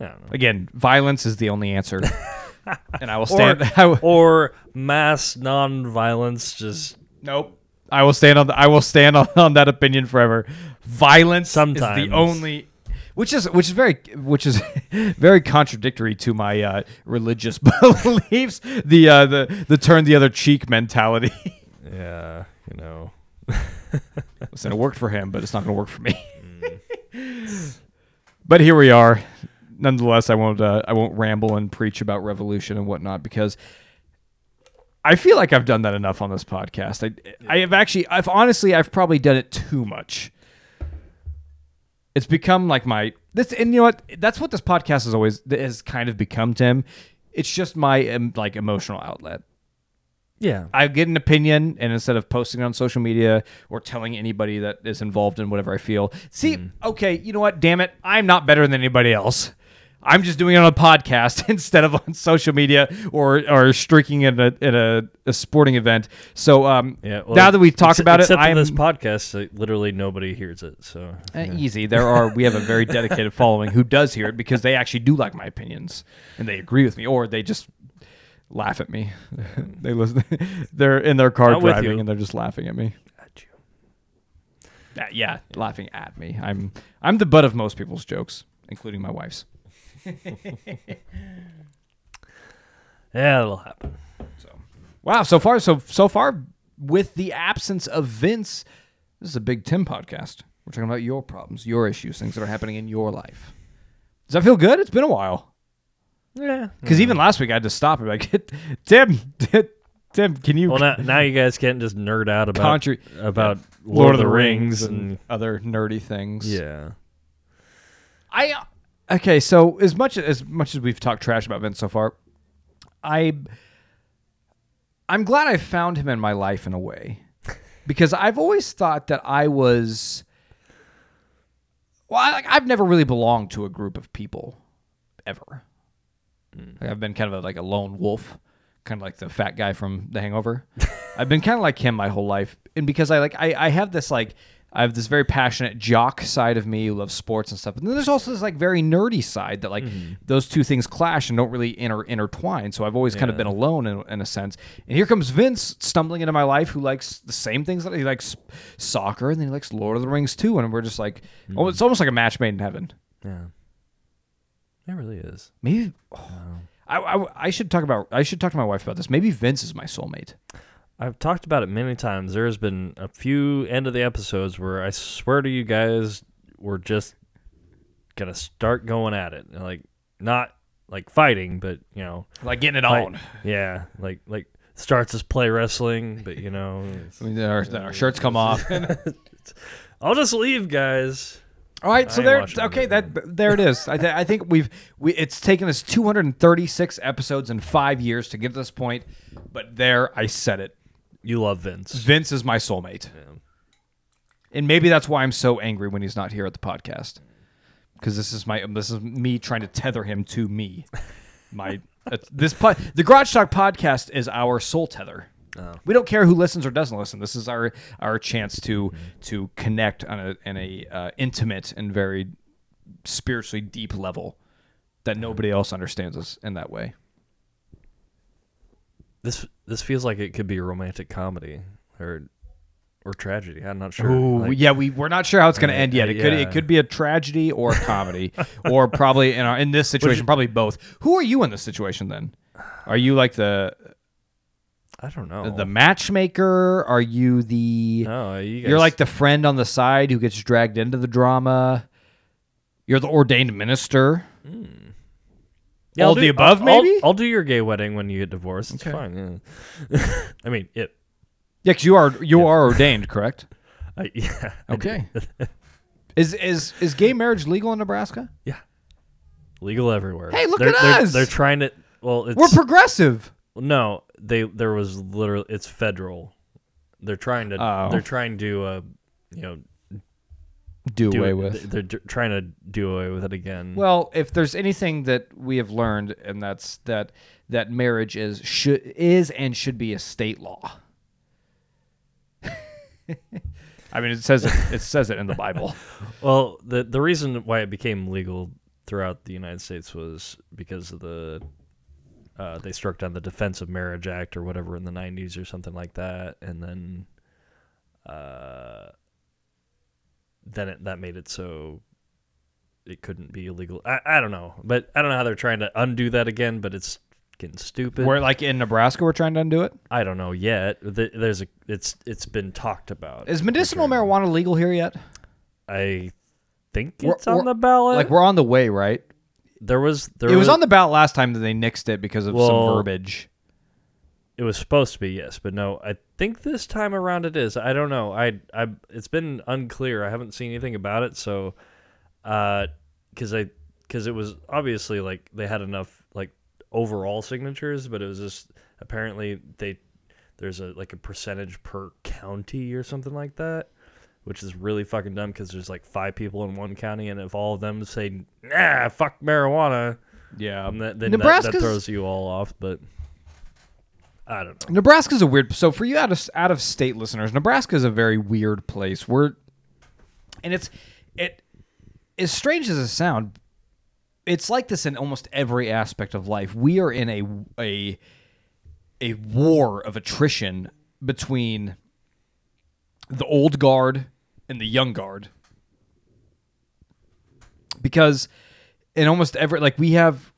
B: Yeah.
A: Again, violence is the only answer, and I will stand. I will,
B: or mass non-violence just
A: nope. I will stand on. The, I will stand on, on that opinion forever. Violence is
B: Sometimes.
A: the only, which is which is very which is very contradictory to my uh, religious beliefs. The uh, the the turn the other cheek mentality.
B: yeah you know
A: Listen, it worked for him, but it's not going to work for me. but here we are. Nonetheless, I won't. Uh, I won't ramble and preach about revolution and whatnot because I feel like I've done that enough on this podcast. I, I have actually. I've honestly. I've probably done it too much. It's become like my this, and you know what? That's what this podcast has always has kind of become. Tim, it's just my um, like emotional outlet.
B: Yeah.
A: I get an opinion, and instead of posting on social media or telling anybody that is involved in whatever I feel, see, okay, you know what? Damn it, I'm not better than anybody else. I'm just doing it on a podcast instead of on social media or or streaking in a in a, a sporting event. So um,
B: Yeah. well,
A: now that we've talked about it,
B: except
A: I'm
B: this podcast, uh, literally nobody hears it. So
A: Uh, easy. There are we have a very dedicated following who does hear it because they actually do like my opinions and they agree with me, or they just laugh at me. they listen. They're in their car
B: I'm
A: driving and they're just laughing at me. Uh, yeah, laughing at me. I'm I'm the butt of most people's jokes, including my wife's.
B: yeah, it'll happen.
A: So, Wow, so far so so far with the absence of Vince, this is a big Tim podcast. We're talking about your problems, your issues, things that are happening in your life. Does that feel good? It's been a while.
B: Yeah.
A: Because even last week I had to stop and be like, Tim, Tim, can you
B: Well, now, now you guys can't just nerd out about
A: Contra-
B: about
A: Lord, of the Rings and other nerdy things?
B: yeah.
A: I okay. So as much as much as we've talked trash about Vince so far, I I'm glad I found him in my life in a way because I've always thought that I was well, I, like I've never really belonged to a group of people ever. Mm. Like, I've been kind of a, like a lone wolf, kind of like the fat guy from The Hangover. I've been kind of like him my whole life, and because I like I, I have this like I have this very passionate jock side of me who loves sports and stuff, But then there's also this like very nerdy side that like mm-hmm. those two things clash and don't really inter- intertwine. So I've always kind of been alone in, in a sense. And here comes Vince stumbling into my life, who likes the same things that he likes soccer, and then he likes Lord of the Rings too. And we're just like, oh, it's almost like a match made in heaven.
B: Yeah. It really is.
A: Maybe oh, I, I, I should talk about I should talk to my wife about this. Maybe Vince is my soulmate.
B: I've talked about it many times. There's been a few end of the episodes where I swear to you guys, we're just gonna start going at it. Like not like fighting, but you know,
A: Like getting it
B: fight-
A: on.
B: Yeah, like like starts as play wrestling, but you know,
A: I mean, our, our shirts come off.
B: I'll just leave, guys.
A: All right, so there. Okay,
B: it.
A: that there it is. I, th- I think we've we. It's taken us 236 episodes in five years to get to this point, but there I said it.
B: You love Vince.
A: Vince is my soulmate,
B: Yeah.
A: and maybe that's why I'm so angry when he's not here at the podcast, because this is my this is me trying to tether him to me. My this po- the Garage Talk podcast is our soul tether.
B: Oh.
A: We don't care who listens or doesn't listen. This is our our chance to to connect on a in a uh, intimate and very spiritually deep level that nobody else understands us in that way.
B: This this feels like it could be a romantic comedy or or tragedy. I'm not sure.
A: Ooh,
B: Like,
A: yeah, we we're not sure how it's going to end yet. It could it could be a tragedy or a comedy, or probably in our, in this situation probably both. Who are you in this situation then? Are you like the
B: I don't know.
A: the matchmaker? Are you the
B: no, you guys,
A: You're like the friend on the side who gets dragged into the drama. You're the ordained minister. Hmm.
B: Yeah,
A: all
B: I'll
A: the
B: do-
A: above,
B: I'll- I'll-
A: maybe?
B: I'll, do your gay wedding when you get divorced. It's
A: Okay.
B: fine. Yeah. I mean, it.
A: Yeah, because you are you are ordained, correct?
B: I, yeah.
A: Okay. is is is gay marriage legal in Nebraska?
B: Yeah, legal everywhere.
A: Hey, look
B: they're,
A: at
B: they're,
A: us!
B: They're trying to. Well, it's
A: We're progressive.
B: no. They there was literally it's federal. They're trying to.
A: Oh.
B: They're trying to. Uh, you know,
A: Do
B: do
A: away
B: it,
A: with.
B: They're trying to do away with it again.
A: Well, if there's anything that we have learned, and that's that that marriage is should is and should be a state law. I mean, it says it, it says it in the Bible.
B: Well, the the reason why it became legal throughout the United States was because of the uh, they struck down the Defense of Marriage Act or whatever in the '90s or something like that, and then uh, then it, that made it so it couldn't be illegal. I, I don't know, but I don't know how they're trying to undo that again. But it's getting stupid.
A: We're like in Nebraska, we're trying to undo it.
B: I don't know yet. There's a it's it's been talked about.
A: Is medicinal marijuana legal here yet?
B: I think
A: We're-
B: it's on
A: we're-
B: the ballot.
A: like we're on the way, right?
B: there was there
A: it was on the ballot last time that they nixed it because of some verbiage.
B: It was supposed to be yes, but no. I think this time around it is. I don't know. I I it's been unclear. I haven't seen anything about it. So, uh, because I because it was obviously like they had enough like overall signatures, but it was just apparently they there's a like a percentage per county or something like that, which is really fucking dumb because there's like five people in one county, and if all of them say nah fuck marijuana,
A: Yeah,
B: then that, that throws you all off. But I don't know.
A: Nebraska's a weird. So for you out of out of state listeners, Nebraska is a very weird place. We're, and it's it, as strange as it sound. it's like this in almost every aspect of life. We are in a a a war of attrition between the old guard and the young guard because in almost every like we have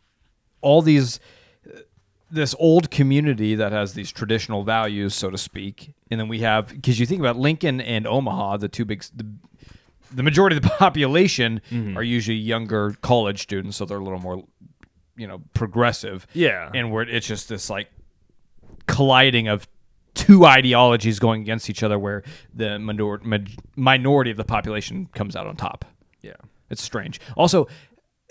A: all these this old community that has these traditional values, so to speak, and then we have because you think about Lincoln and Omaha, the two big, the, the majority of the population mm-hmm. are usually younger college students, so they're a little more, you know, progressive.
B: Yeah.
A: and where it's just this like colliding of two ideologies going against each other, where the minor- minority of the population comes out on top.
B: Yeah.
A: It's strange. Also,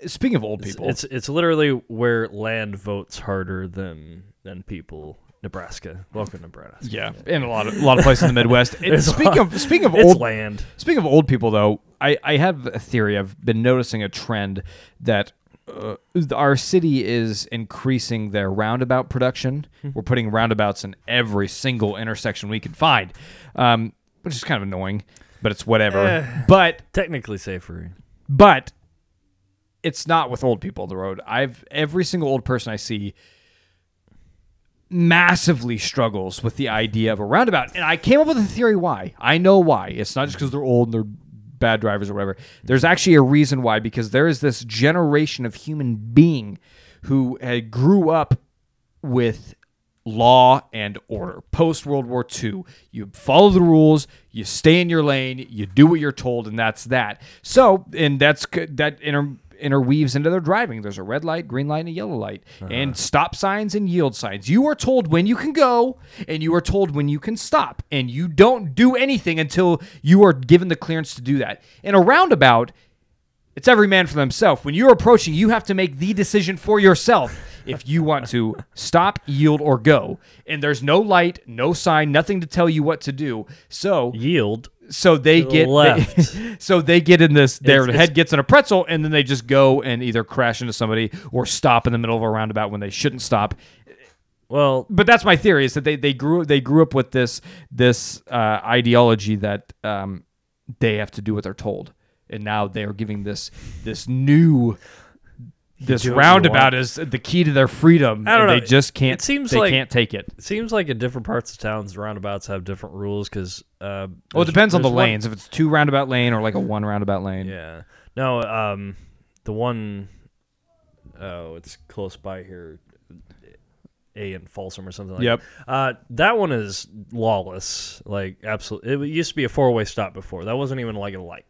A: speaking of old people,
B: it's it's literally where land votes harder than than people. Nebraska, welcome Nebraska.
A: yeah, and a lot of a lot of places in the Midwest. Speaking
B: lot-
A: of speaking of
B: It's
A: old
B: land.
A: Speaking of old people, though, I, I have a theory. I've been noticing a trend that uh, our city is increasing their roundabout production.
B: Hmm.
A: We're putting roundabouts in every single intersection we can find, um, which is kind of annoying, but it's whatever.
B: Eh.
A: But
B: Technically safer.
A: but it's not with old people on the road. I've every single old person I see massively struggles with the idea of a roundabout. And I came up with a theory why. I know why. It's not just because they're old and they're bad drivers or whatever. There's actually a reason why because there is this generation of human being who had grew up with law and order post World War II. You follow the rules, you stay in your lane, you do what you're told, and that's that. So, and that's that inter, interweaves into their driving. There's a red light, green light, and a yellow light, and uh-huh. stop signs and yield signs. You are told when you can go, and you are told when you can stop, and you don't do anything until you are given the clearance to do that. In a roundabout, it's every man for themselves. When you're approaching, you have to make the decision for yourself if you want to stop, yield, or go. And there's no light, no sign, nothing to tell you what to do. So,
B: Yield.
A: So they
B: the
A: get they- so they get in this. Their
B: It's-
A: head gets in a pretzel, and then they just go and either crash into somebody or stop in the middle of a roundabout when they shouldn't stop.
B: Well,
A: But that's my theory: is that they, they grew they grew up with this this uh, ideology that um, they have to do what they're told, and now they are giving this this new this
B: do what you
A: roundabout is the key to their freedom.
B: I don't
A: and
B: know.
A: They just can't.
B: It seems
A: they
B: like-
A: can't take it.
B: it seems like in different parts of towns, roundabouts have different rules because. Uh,
A: Well, it depends on the
B: one-
A: lanes. If it's two roundabout lane or like a one roundabout lane.
B: Yeah. No, um, the one oh, it's close by here. A in Folsom or something like
A: Yep.
B: that. Uh, that one is lawless. Like, absolutely. It used to be a four way stop before. That wasn't even like a light.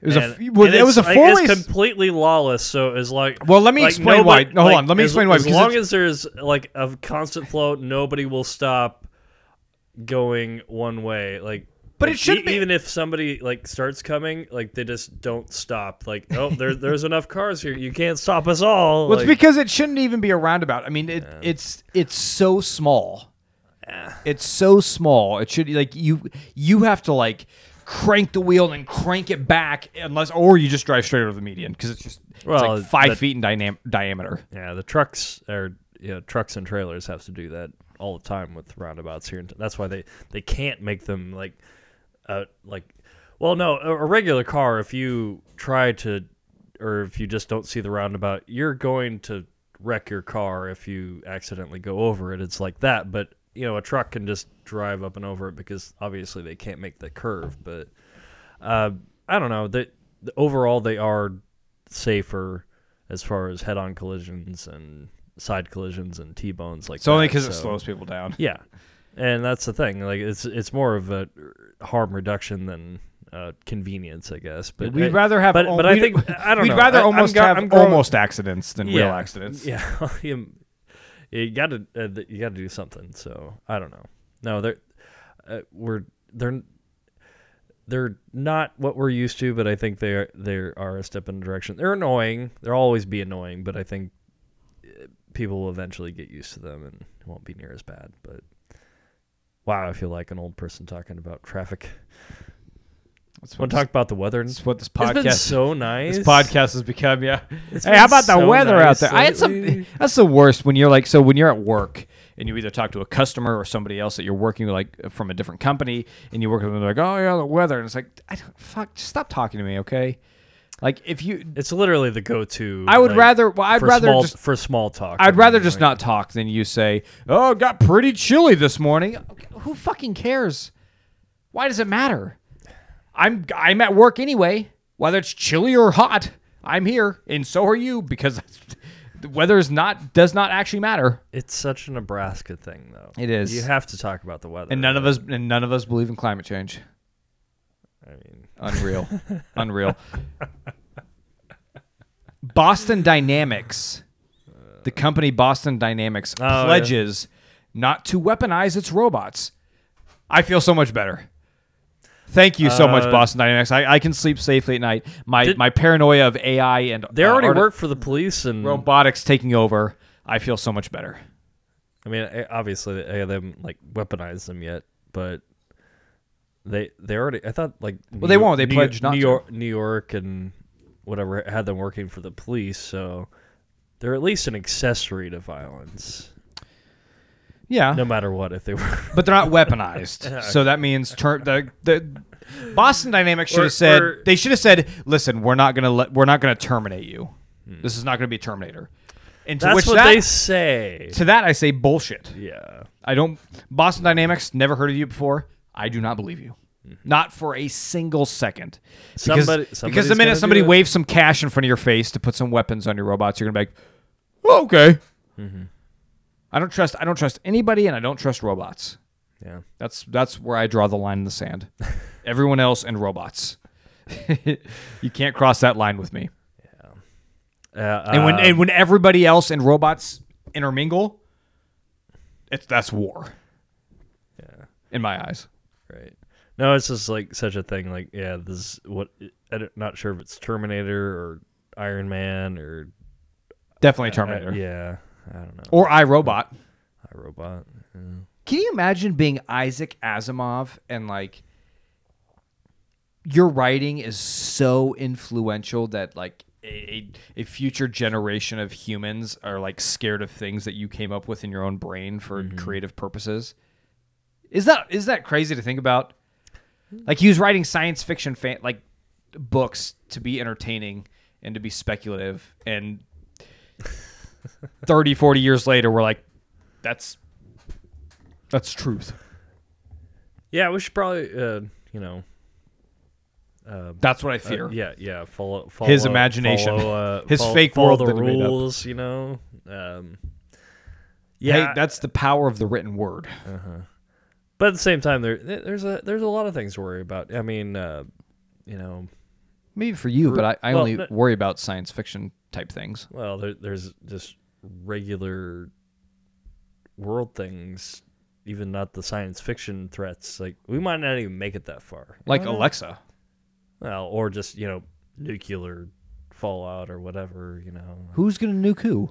A: It was
B: And-
A: a well, it was a
B: like,
A: four way.
B: It's completely lawless. So it's like.
A: Well, let me
B: like,
A: explain why. No, hold
B: like,
A: on. Let me
B: as-
A: explain why.
B: As long as there's like a constant flow, nobody will stop going one way. Like,
A: But it should
B: e-
A: be-
B: even if somebody like starts coming, like they just don't stop. Like, oh, there, there's enough cars here. You can't stop us all.
A: Well, it's because it shouldn't even be a roundabout. I mean, it, it's it's so small. Yeah. It's so small. It should like you you have to like crank the wheel and crank it back unless or you just drive straight over the median because it's just it's like five
B: that-
A: feet in dynam- diameter.
B: yeah, the trucks or you know, trucks and trailers have to do that all the time with roundabouts here. and That's why they they can't make them like uh like well no a, a regular car if you try to or if you just don't see the roundabout you're going to wreck your car if you accidentally go over it it's like that but you know a truck can just drive up and over it because obviously they can't make the curve but uh i don't know that the, overall they are safer as far as head-on collisions and side collisions and t-bones like
A: It's only
B: that,
A: because it slows people down.
B: yeah, and that's the thing. Like it's it's more of a harm reduction than uh, convenience, I guess. But
A: we'd
B: I-
A: rather have.
B: but-
A: al-
B: but I think- I don't
A: We'd
B: know.
A: rather
B: I- I'm
A: almost
B: go-
A: have
B: I'm growing-
A: almost accidents than real accidents.
B: Yeah, you, got to uh, you got to do something. So I don't know. No, they're uh, we're they're they're not what we're used to, but I think they are they are a step in the direction. They're annoying. They'll always be annoying, but I think uh, people will eventually get used to them and it won't be near as bad. But wow, I feel like an old person talking about traffic.
A: That's
B: Want to talk about the weather?
A: that's what this podcast.
B: It's been so nice.
A: This podcast has become yeah.
B: It's
A: Hey, how about the
B: so
A: weather out
B: nice
A: there? I had some. That's the worst when you're like so when you're at work and you either talk to a customer or somebody else that you're working with, like from a different company, and you work with them. They're like, oh yeah, the weather, and it's like, I don't, fuck, just stop talking to me, okay? Like if you,
B: It's literally the go-to.
A: I would
B: like,
A: rather. Well, I'd rather
B: small,
A: just.
B: for small talk.
A: I'd rather just
B: like-
A: not talk than you say, "Oh, it got pretty chilly this morning." Who fucking cares? Why does it matter? I'm I'm at work anyway, whether it's chilly or hot. I'm here, and so are you because the weather is not does not actually matter.
B: It's such a Nebraska thing, though.
A: It is.
B: You have to talk about the weather,
A: And none of us and none of us believe in climate change.
B: I mean,
A: Unreal. Unreal. Boston Dynamics. The company Boston Dynamics
B: Oh, yeah.
A: pledges not to weaponize its robots. I feel so much better. Thank you so much,
B: Uh,
A: Boston Dynamics. I, I can sleep safely at night. My
B: Did-
A: my paranoia of AI and
B: they
A: uh,
B: already
A: arti-
B: work for the police, and
A: robotics taking over. I feel so much better.
B: I mean, eh, obviously they they haven't like weaponized them yet, but they they already. I thought like
A: Well, they won't. They
B: New,
A: pledged not
B: New
A: to.
B: York, New York, and whatever had them working for the police, so they're at least an accessory to violence,
A: Yeah,
B: no matter what. If they were,
A: but they're not weaponized. so that means ter- the the Boston Dynamics should
B: Or-
A: have said
B: or-
A: they should have said, "Listen, we're not gonna let we're not gonna terminate you.
B: Hmm.
A: This is not gonna be a Terminator." And to
B: that's
A: which
B: what
A: that,
B: they say.
A: to that I say bullshit.
B: Yeah.
A: I don't Boston Dynamics never heard of you before. I do not believe you. Not for a single second. Because,
B: Somebody-
A: because
B: somebody's
A: the minute
B: do
A: somebody
B: it.
A: waves some cash in front of your face to put some weapons on your robots, you're gonna be like, oh, okay. I don't trust. I don't trust anybody, and I don't trust robots.
B: Yeah.
A: That's that's where I draw the line in the sand. Everyone else and robots. you can't cross that line with me.
B: Uh,
A: And when
B: um,
A: and when everybody else and robots intermingle, it's that's war.
B: Yeah.
A: In my eyes.
B: Right. No, it's just like such a thing. Like, yeah, this is what I'm not sure if it's Terminator or Iron Man or
A: Definitely
B: uh,
A: Terminator.
B: yeah, I don't know.
A: Or iRobot.
B: iRobot. Yeah.
A: Can you imagine being Isaac Asimov and like your writing is so influential that like a, a future generation of humans are like scared of things that you came up with in your own brain for mm-hmm. creative purposes? Is that is that crazy to think about? Like he was writing science fiction fan like books to be entertaining and to be speculative and 30 40 years later we're like that's that's truth.
B: Yeah, we should probably, uh, you know, uh,
A: That's what I
B: uh,
A: fear.
B: yeah, yeah, follow, follow
A: His imagination.
B: follow, uh,
A: His
B: follow-
A: fake
B: follow
A: world
B: the
A: that he made up.
B: rules. You know, um, yeah,
A: Hey, that's the power of the written word.
B: but at the same time, there there's a there's a lot of things to worry about. I mean, uh, you know,
A: Maybe for you, but I, I
B: Well,
A: only
B: no-
A: worry about science fiction type things.
B: Well, there, there's just regular world things, even not the science fiction threats. Like we might not even make it that far.
A: Like
B: know?
A: Alexa.
B: well, or just you know nuclear fallout or whatever. You know,
A: Who's gonna nuke who?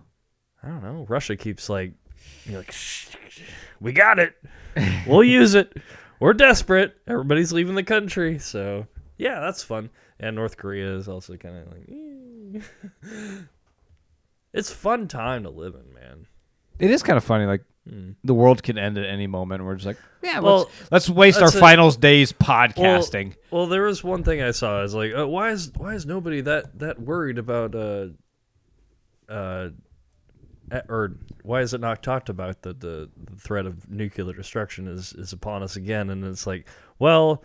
B: I don't know. Russia keeps like, you're like, shh, shh, we got it. We'll use it. We're desperate. Everybody's leaving the country, so yeah, that's fun. And North Korea is also kind of like, eh. it's fun time to live in, man.
A: It is kind of funny. Like
B: Hmm.
A: the world can end at any moment. And we're just like, yeah,
B: Well,
A: let's let's waste our
B: a-
A: finals days podcasting.
B: Well, there was one thing I saw. I was like, uh, why is why is nobody that that worried about uh uh or why is it not talked about that the, the threat of nuclear destruction is is upon us again? And it's like, well,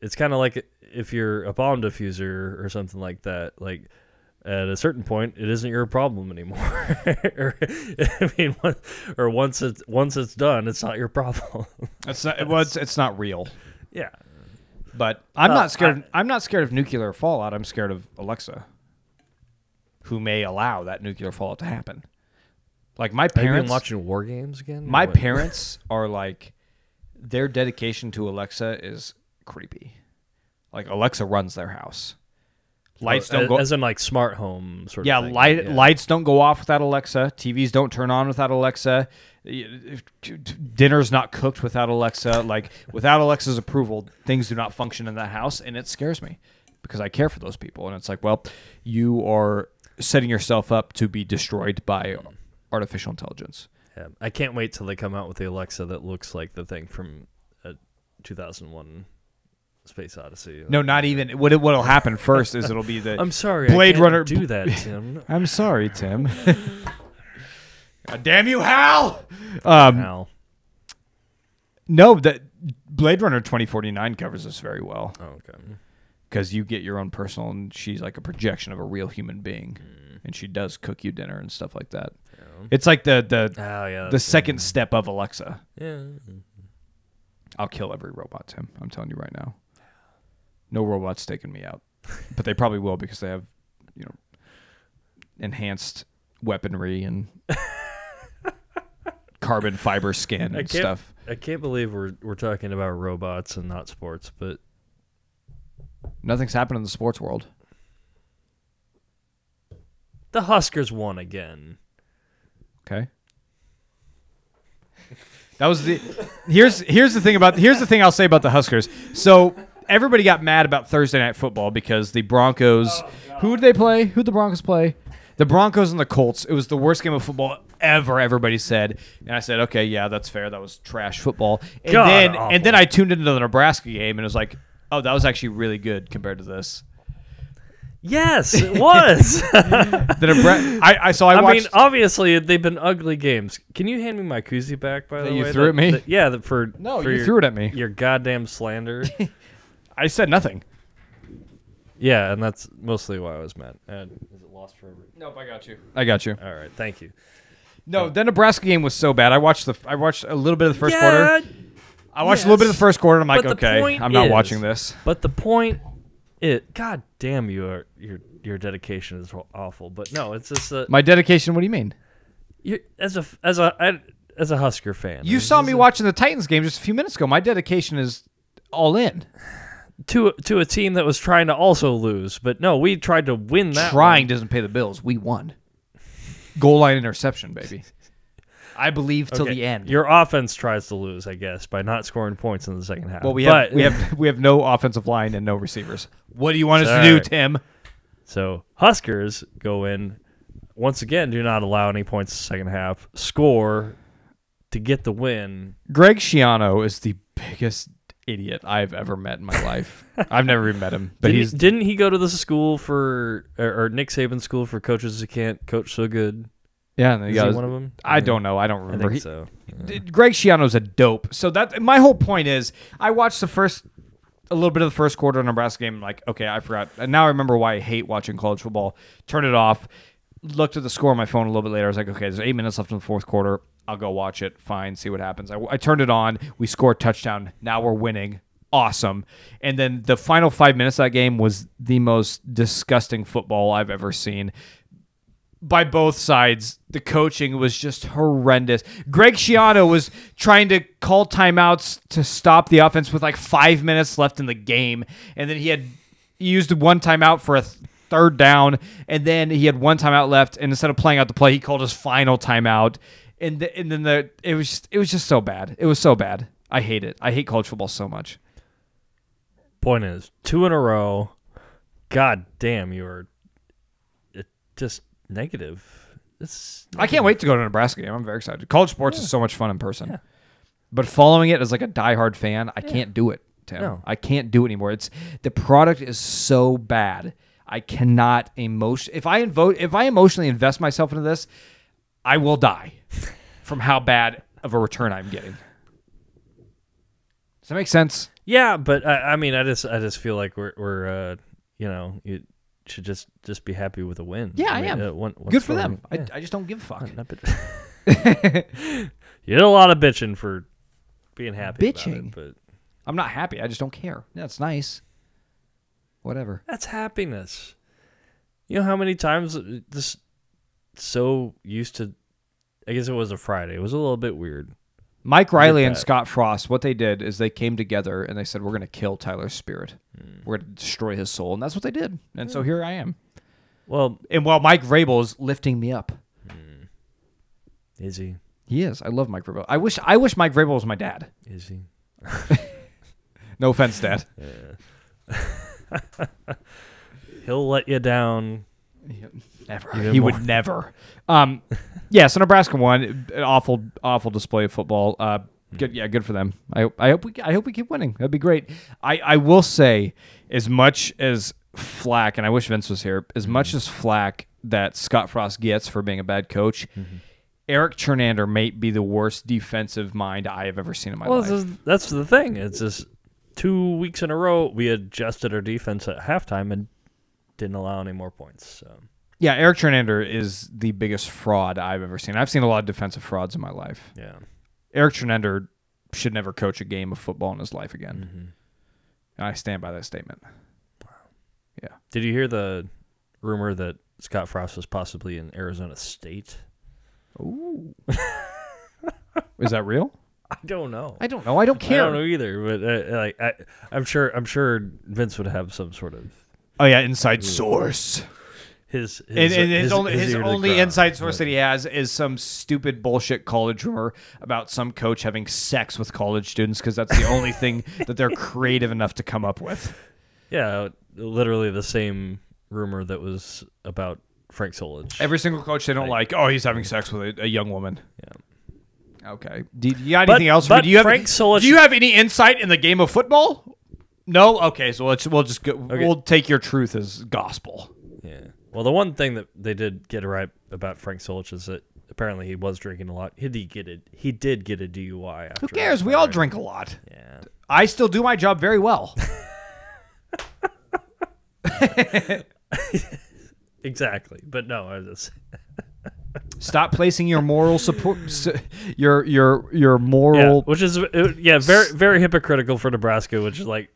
B: it's kind of like if you're a bomb diffuser or something like that, like. At a certain point, it isn't your problem anymore. or, I mean, what- or once it's once it's done, it's not your problem.
A: it's not. Well, it's, it's not real.
B: yeah,
A: But I'm
B: Uh,
A: not scared.
B: I-
A: I, am not scared of nuclear fallout. I'm scared of Alexa, who may allow that nuclear fallout to happen. Like my
B: Have you been
A: parents,
B: watching War Games again?
A: my parents are like, their dedication to Alexa is creepy. Like Alexa runs their house. Lights
B: Oh,
A: don't go.
B: as in like smart home sort
A: Yeah,
B: of thing.
A: light
B: Yeah.
A: lights don't go off without Alexa. TVs don't turn on without Alexa. y- if- t- t- Dinner's not cooked without Alexa. Like without Alexa's approval, things do not function in that house, and it scares me because I care for those people. And it's like, well, you are setting yourself up to be destroyed by artificial intelligence.
B: Yeah. I can't wait till they come out with the Alexa that looks like the thing from uh, 2001 Space Odyssey.
A: No, not even. What it, what'll happen first is it'll be the.
B: I'm sorry.
A: Blade Runner-
B: Do that, Tim.
A: I'm sorry, Tim. God damn you, Hal! Um,
B: Al.
A: no, that Blade Runner 2049 covers this very well.
B: Oh, okay.
A: because you get your own personal and she's like a projection of a real human being and she does cook you dinner and stuff like that it's like the the
B: Oh yeah.
A: the
B: that's-
A: second step of alexa
B: Yeah.
A: i'll kill every robot tim i'm telling you right now no robot's taking me out but they probably will because they have you know enhanced weaponry and carbon fiber skin and stuff
B: I can't believe we're we're talking about robots and not sports, but
A: nothing's happened in the sports world
B: the Huskers won again.
A: Okay. That was the here's here's the thing about here's the thing I'll say about the Huskers. So everybody got mad about Thursday night football because the Broncos oh, who did they play? Who did the Broncos play? The Broncos and the Colts. It was the worst game of football ever, everybody said. And I said, Okay, yeah, that's fair. That was trash football. And
B: God
A: then
B: awful.
A: and then I tuned into the Nebraska game and it was like, Oh, that was actually really good compared to this.
B: Yes, it was.
A: The Nebra- I, I so I,
B: I, mean, obviously they've been ugly games. Can you hand me my koozie back by
A: That
B: the
A: you
B: way?
A: You threw at me?
B: that- yeah, that for
A: No,
B: for
A: you
B: your,
A: threw it at me.
B: Your goddamn slander.
A: I said nothing.
B: yeah, and that's mostly why I was mad. And is it lost forever?
A: Nope, I got you. I got you.
B: All right, thank you.
A: No, the Nebraska game was so bad. I watched the I watched a little bit of the first quarter. I watched a little bit of the first quarter. and I'm like, okay, I'm not
B: is-
A: watching this.
B: But the point, it. God damn you! Are, your your dedication is awful. But no, it's just a,
A: My dedication. What do you mean?
B: you as a as a I- as a Husker fan.
A: You
B: it's
A: saw me
B: a-
A: watching the Titans game just a few minutes ago. My dedication is all in.
B: To to a team that was trying to also lose. But no, we tried to win that.
A: Trying
B: one.
A: doesn't pay the bills. We won. Goal line interception, baby. I believe till
B: Okay,
A: the end.
B: Your offense tries to lose, I guess, by not scoring points in the second half.
A: well, we
B: but,
A: have we have we have no offensive line and no receivers. What do you want us to do,
B: right.
A: Tim?
B: So Huskers go in once again. Do not allow any points in the second half. Score to get the win.
A: Greg Schiano is the biggest idiot I've ever met in my life. I've never even met him, but
B: didn't,
A: he's
B: didn't he go to the school for or, or Nick Saban school for coaches who can't coach so good?
A: yeah. and
B: Is
A: got
B: he
A: his-
B: one of them?
A: I don't know. I don't
B: I
A: remember.
B: think
A: He-
B: so.
A: D- Greg Schiano's a dope. So that my whole point is, I watched the first a little bit of the first quarter of the Nebraska game. Like, okay, I forgot. And now I remember why I hate watching college football. Turn it off. Looked at the score on my phone a little bit later. I was like, okay, there's eight minutes left in the fourth quarter. I'll go watch it. Fine, see what happens. I, I turned it on. We scored touchdown. Now we're winning. Awesome. And then the final five minutes of that game was the most disgusting football I've ever seen by both sides. The coaching was just horrendous. Greg Schiano was trying to call timeouts to stop the offense with like five minutes left in the game, and then he had he used one timeout for a th- third down, and then he had one timeout left, and instead of playing out the play, he called his final timeout, and th- and then the it was just, it was just so bad. It was so bad. I hate it. I hate college football so much.
B: Point is, two in a row. God damn, you are just negative. It's
A: I can't wait to go to Nebraska game. I'm very excited. College sports is so much fun in person. But following it as like a diehard fan, I can't do it, Tim.
B: No.
A: I can't do it anymore. It's the product is so bad. I cannot emotion if I invo- if I emotionally invest myself into this, I will die from how bad of a return I'm getting. Does that make sense?
B: Yeah, but I, I mean, I just I just feel like we're we're uh, you know you should just just be happy with a win.
A: Yeah, I
B: mean,
A: am.
B: uh, one- one
A: Good for
B: score,
A: them.
B: yeah.
A: I, I just don't give a fuck.
B: Not- not you did a lot of bitching for being happy. about it,
A: Bitching?
B: but
A: I'm not happy. I just don't care. Yeah, it's nice. Whatever.
B: That's happiness. You know how many times uh, this so used to I guess it was a Friday. It was a little bit weird.
A: Mike Riley and. Scott Frost, what they did is they came together and they said, "We're going to kill Tyler's spirit.
B: Hmm.
A: We're going to destroy his soul," and that's what they did. And so here I am.
B: Well,
A: And while Mike Vrabel is lifting me up,
B: is he?
A: he is. I love Mike Vrabel. I wish I wish Mike Vrabel was my dad.
B: Is he?
A: No offense, Dad.
B: He'll let you down.
A: Never.
B: Even
A: he
B: more.
A: would never. Um, yeah. So Nebraska won. An awful, awful display of football. Uh, good. Yeah, good for them. I, I hope we, I hope we keep winning. That'd be great. I, I will say, as much as flack, and I wish Vince was here. As much as flack that Scott Frost gets for being a bad coach, Eric Chinander may be the worst defensive mind I have ever seen in my
B: Well,
A: life.
B: this is, that's the thing. It's just two weeks in a row we adjusted our defense at halftime and didn't allow any more points. So
A: yeah, Eric Chinander is the biggest fraud I've ever seen. I've seen a lot of defensive frauds in my life.
B: yeah.
A: Eric Chinander should never coach a game of football in his life again.
B: Mm-hmm.
A: And I stand by that statement. Wow. Yeah.
B: Did you hear the rumor that Scott Frost was possibly in Arizona State?
A: Ooh. Is that real?
B: I don't know.
A: I don't know. I don't care.
B: I don't know either, but uh, like I, I'm sure I'm sure Vince would have some sort of
A: Oh yeah, inside source.
B: His his,
A: And, and his, only his, only inside source that he has is some stupid bullshit college rumor about some coach having sex with college students because that's the only thing that they're creative enough to come up with.
B: Yeah, literally the same rumor that was about Frank Solich.
A: Every single coach they don't like. Oh, he's having sex with a, a young woman.
B: Yeah.
A: Okay. Do you got
B: But-
A: anything else?
B: but
A: do you have
B: Frank Solich-
A: Do you have any insight in the game of football? No. Okay. So let's we'll just go, we'll take your truth as gospel.
B: Yeah. Well, the one thing that they did get right about Frank Solich is that apparently he was drinking a lot. He did get it. He did get a DUI. After
A: Who cares? We all drink a lot.
B: Yeah.
A: I still do my job very well.
B: Exactly. But no, I just
A: Stop placing your moral support, your your your
B: yeah,
A: moral.
B: which is uh, yeah, very very hypocritical for Nebraska, which is like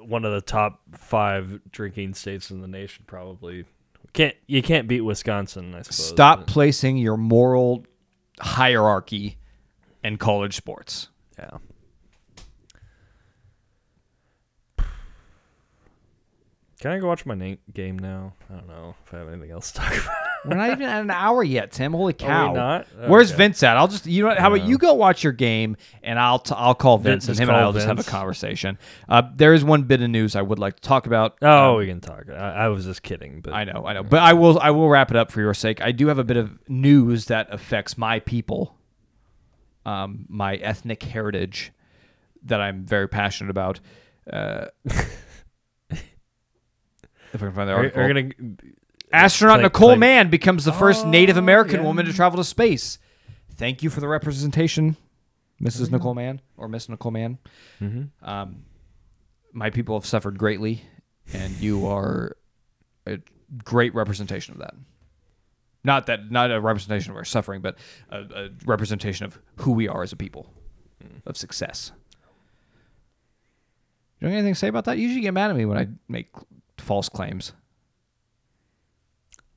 B: one of the top five drinking states in the nation. Probably can't you can't beat Wisconsin. I suppose.
A: Stop placing your moral hierarchy in college sports.
B: Yeah. Can I go watch my na- game now? I don't know if I have anything else to talk about.
A: We're not even at an hour yet, Tim. Holy cow!
B: not?
A: Where's Vince at? I'll just you know what, how about you go watch your game and I'll t- I'll call Vince
B: Vince,
A: and him and
B: call
A: I'll just have a conversation. Uh, there is one bit of news I would like to talk about.
B: Oh,
A: Um,
B: we can talk. I, I was just kidding, but
A: I know, I know, but I will I will wrap it up for your sake. I do have a bit of news that affects my people, um, my ethnic heritage, that I'm very passionate about. Uh, if I can find the
B: are,
A: article.
B: are gonna
A: Astronaut
B: Click,
A: Nicole
B: click.
A: Mann becomes the first
B: Oh,
A: Native American
B: yeah.
A: woman to travel to space. Thank you for the representation, Mrs. Nicole Mann or Miss Nicole Mann.
B: Mhm.
A: Um, my people have suffered greatly, and you are a great representation of that. Not that, not a representation of our suffering, but a, a representation of who we are as a people, of success. You Do you have anything to say about that? You usually get mad at me when I make false claims.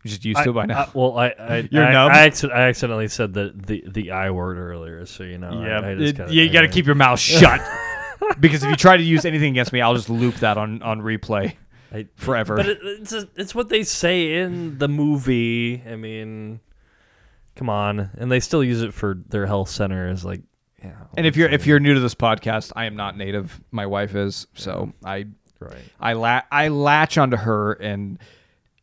A: You're just used to it by now.
B: I- well, I I,
A: You're
B: I,
A: numb?
B: I, acci- I accidentally said the, the the I word earlier, so you know. I, I just
A: it-
B: gotta,
A: you got to keep your mouth shut. because if you try to use anything against me, I'll just loop that on, on replay
B: I-
A: forever.
B: But it, it's a, it's what they say in the movie. I mean, come on, and they still use it for their health center as like, yeah.
A: and if you're if you're new to this podcast, I am not native. My wife is, so I
B: right,
A: I la- I latch onto her and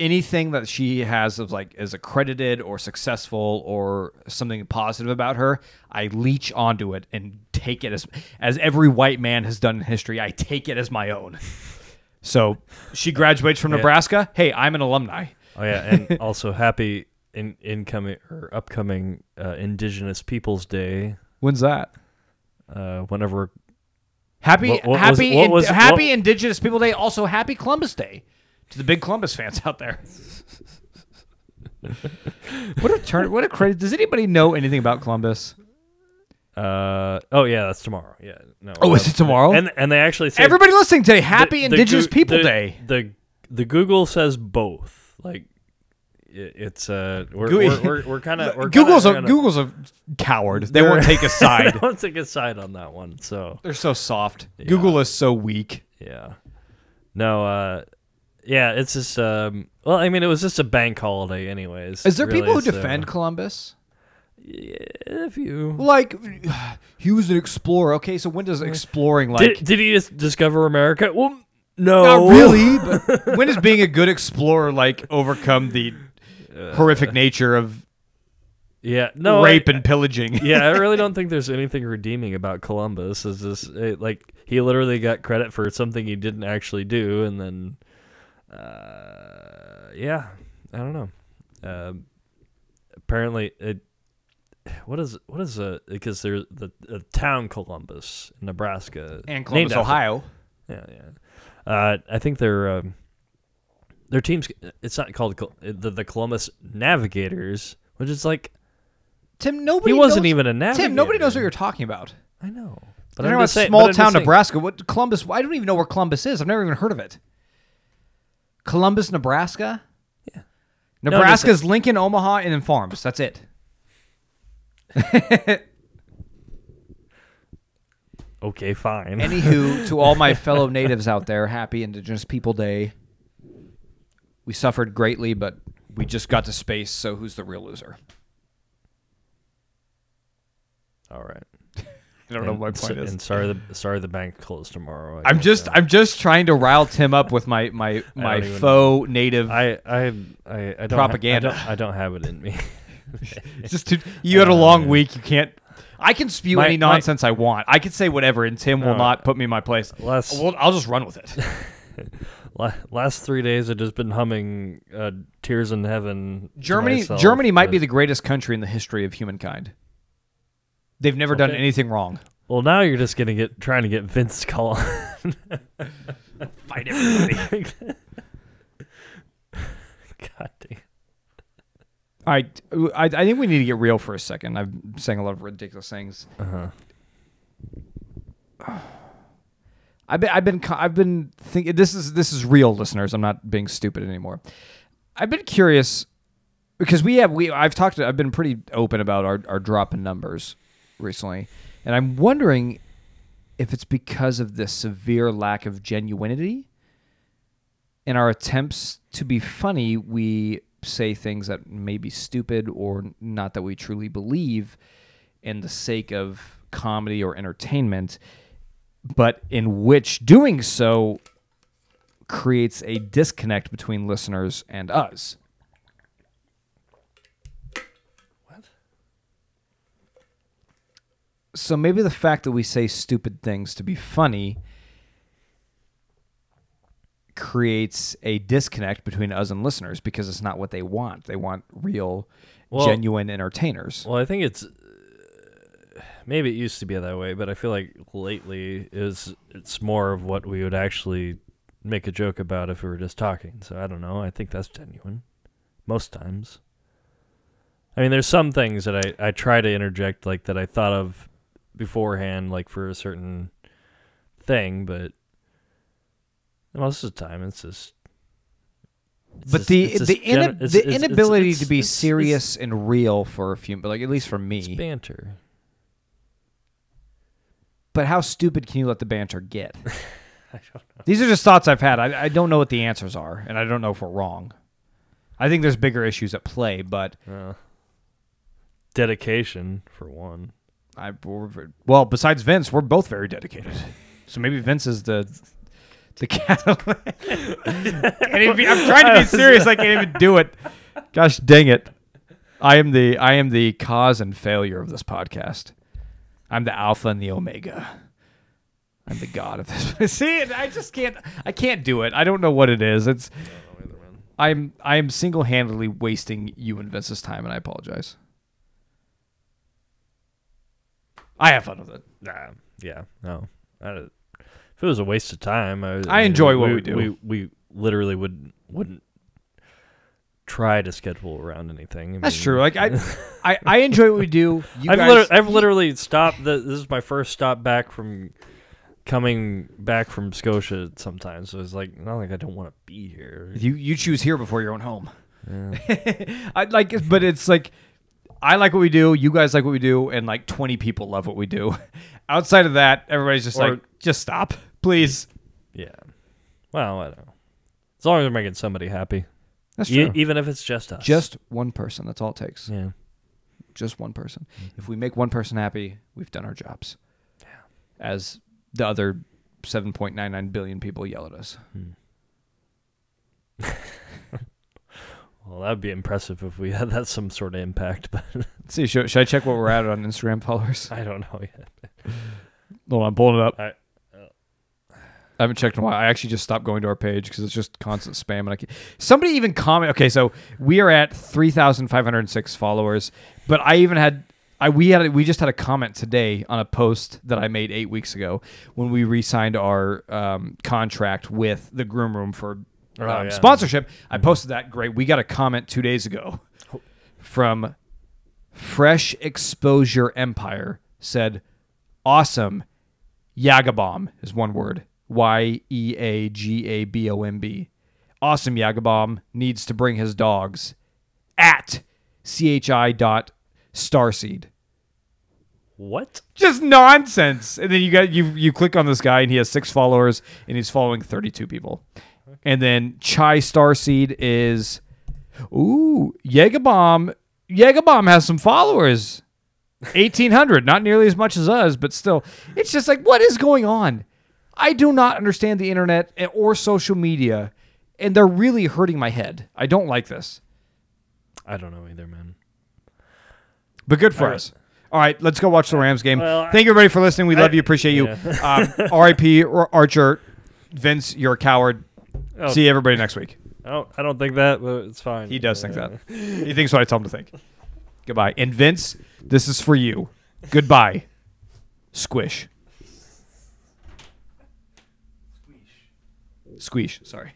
A: anything that she has of like is accredited or successful or something positive about her, I leech onto it and take it as as every white man has done in history. I take it as my own. So she graduates from
B: Yeah.
A: Nebraska. Hey, I'm an alumni.
B: oh yeah, and also happy in incoming or upcoming uh, Indigenous Peoples Day.
A: When's that?
B: Uh, whenever
A: Happy
B: What- what was-
A: happy in-
B: was-
A: happy Indigenous People Day. Also happy Columbus Day to the big Columbus fans out there. what a turn! What a credit! Does anybody know anything about Columbus?
B: Uh oh yeah, that's tomorrow. Yeah, no.
A: Oh, is it tomorrow?
B: And and they actually say
A: Everybody listening today, Happy
B: the- the
A: Indigenous
B: Goo-
A: People
B: the-
A: Day.
B: The the Google says both. Like it, it's uh we're we're, we're, we're kind of
A: Google's
B: kinda,
A: a
B: kinda-
A: Google's a coward. They won't take a side.
B: they won't take a side on that one. So
A: They're so soft. Google is so weak.
B: yeah, no. uh Yeah, it's just um. Well, I mean, it was just a bank holiday, anyways.
A: Is there people who
B: so-
A: defend Columbus?
B: Yeah, if you
A: Like he was an explorer. Okay, so when does exploring like
B: did, did he just discover America? Well, no,
A: not really, but when does being a good explorer like overcome the horrific nature of
B: Yeah, no
A: rape
B: I-
A: and pillaging?
B: yeah, I really don't think there's anything redeeming about Columbus. Is this it, like he literally got credit for something he didn't actually do, and then, uh, yeah, I don't know. Um, apparently, it. What is what is a because there's the, the town Columbus, Nebraska,
A: and
B: named
A: Columbus,
B: after-
A: Ohio.
B: Yeah, yeah. Uh, I think their um, their teams. It's not called the the Columbus Navigators, which is like
A: Tim, nobody
B: he wasn't
A: knows-
B: even a navigator.
A: Tim, nobody knows what you're talking about.
B: I know.
A: But I'm about
B: saying,
A: small town Nebraska. What Columbus? I don't even know where Columbus is. I've never even heard of it. Columbus, Nebraska.
B: Yeah.
A: Nebraska's Lincoln, Omaha, and then farms. That's it.
B: Okay, fine.
A: Anywho, to all my fellow natives out there, happy Indigenous People Day. We suffered greatly, but we just got to space. So who's the real loser?
B: All right.
A: I don't know
B: And
A: what my
B: so-
A: point is.
B: And sorry, the sorry the bank closed tomorrow. I
A: I'm just
B: yeah.
A: I'm just trying to rile Tim up with my my my
B: don't even
A: faux native.
B: I I I, I don't
A: Propaganda.
B: Ha- I, don't, I don't have it in me.
A: It's just too, you had a long week. You can't. I can spew
B: My-
A: any
B: my-
A: nonsense I want. I can say whatever, and Tim will
B: Uh,
A: not put me in my place.
B: last
A: Well, I'll just run with it.
B: la- last three days, I've just been humming uh, "Tears in Heaven."
A: Germany
B: myself,
A: Germany might be the greatest country in the history of humankind. They've never done anything wrong.
B: Well, now you're just gonna get trying to get Vince to call on.
A: Fight everybody.
B: God damn.
A: All right, I, I think we need to get real for a second. I'm saying a lot of ridiculous things.
B: Uh-huh.
A: I've been I've been I've been thinking this is this is real listeners. I'm not being stupid anymore. I've been curious because we have we I've talked I've been pretty open about our our drop in numbers recently, and I'm wondering if it's because of the severe lack of genuinity in our attempts to be funny. We say things that may be stupid or not that we truly believe in the sake of comedy or entertainment but in which doing so creates a disconnect between listeners and us.
B: What?
A: So maybe the fact that we say stupid things to be funny creates a disconnect between us and listeners because it's not what they want. They want real,
B: Well-
A: genuine entertainers.
B: Well, I think it's maybe it used to be that way, but I feel like lately is it's more of what we would actually make a joke about if we were just talking. So I don't know. I think that's genuine most times. I mean, there's some things that I I try to interject like that I thought of beforehand, like for a certain thing, but most of the time it's just. it's
A: but
B: just-
A: the
B: just
A: the,
B: it's-
A: the
B: it's-
A: inability to be serious and real for a few, but like at least for
B: It's
A: me.
B: banter.
A: But how stupid can you let the banter get?
B: I don't know.
A: These are just thoughts I've had. I, I don't know what the answers are, and I don't know if we're wrong. I think there's bigger issues at play, but
B: Uh, dedication for one.
A: I we're well, besides Vince, we're both very dedicated. So maybe Vince is the the catalyst. Can't even be- I'm trying to be serious. I can't even do it. Gosh dang it! I am the I am the cause and failure of this podcast. I'm the alpha and the omega. I'm the god of this. See, I just can't. I can't do it. I don't know what it is. It's. I'm I am single handedly wasting you and Vince's time, and I apologize. I have fun with it.
B: Nah, yeah, no. I, if it was a waste of time, I,
A: I enjoy what we do.
B: We we literally would wouldn't try to schedule around anything. I
A: That's true. Like I, I, I enjoy what we do. You
B: I've,
A: guys,
B: liter- I've literally stopped. The, this is my first stop back from coming back from Scotia. Sometimes so it's like not like I don't want to be here.
A: you you choose here before your own home.
B: Yeah.
A: I like, but it's like I like what we do. You guys like what we do, and like twenty people love what we do. Outside of that, everybody's just
B: Or-
A: like, just stop, please.
B: yeah. Well, I don't know. As long as we're making somebody happy,
A: That's
B: E-
A: true.
B: even if it's just us.
A: just one person. That's all it takes.
B: yeah.
A: Just one person. Mm-hmm. If we make one person happy, we've done our jobs. Yeah. As the other seven point nine nine billion people yell at us. Hmm.
B: Well, that'd be impressive if we had that some sort of impact, but
A: Let's see, should, should I check what we're at on Instagram followers?
B: I don't know yet.
A: Hold on, I'm pulling it up.
B: I-
A: haven't checked in a while. I actually just stopped going to our page because it's just constant spam. And I can, somebody even comment. Okay, so we are at three thousand five hundred six followers, but I even had I we had we just had a comment today on a post that I made eight weeks ago when we re-signed our um, contract with the Groom Room for um,
B: Oh, yeah.
A: sponsorship. I posted that. Great. We got a comment two days ago from Fresh Exposure Empire said, "Awesome." Yagabomb is one word. Y E A G A B O M B. Awesome Yagabomb needs to bring his dogs at chi dot starseed.
B: What?
A: Just nonsense. And then you got you you click on this guy and he has six followers and he's following 32 people. And then Chai Starseed is ooh, Yagabomb Yagabomb has some followers. 1800, not nearly as much as us, but still. It's just like what is going on? I do not understand the internet or social media and they're really hurting my head. I don't like this.
B: I don't know either, man.
A: But good for
B: All right.
A: us. All right, let's go watch the Rams game.
B: Well,
A: Thank you everybody for listening. We love you, appreciate you.
B: yeah.
A: Um, R.I.P. Ar- Archer, Vince, you're a coward.
B: Oh,
A: See everybody next week.
B: I don't, I don't think that, but it's fine.
A: He does think
B: Uh,
A: that. He thinks what I tell him to think. Goodbye. And Vince, this is for you. Goodbye. Squish. Squeeze. Sorry.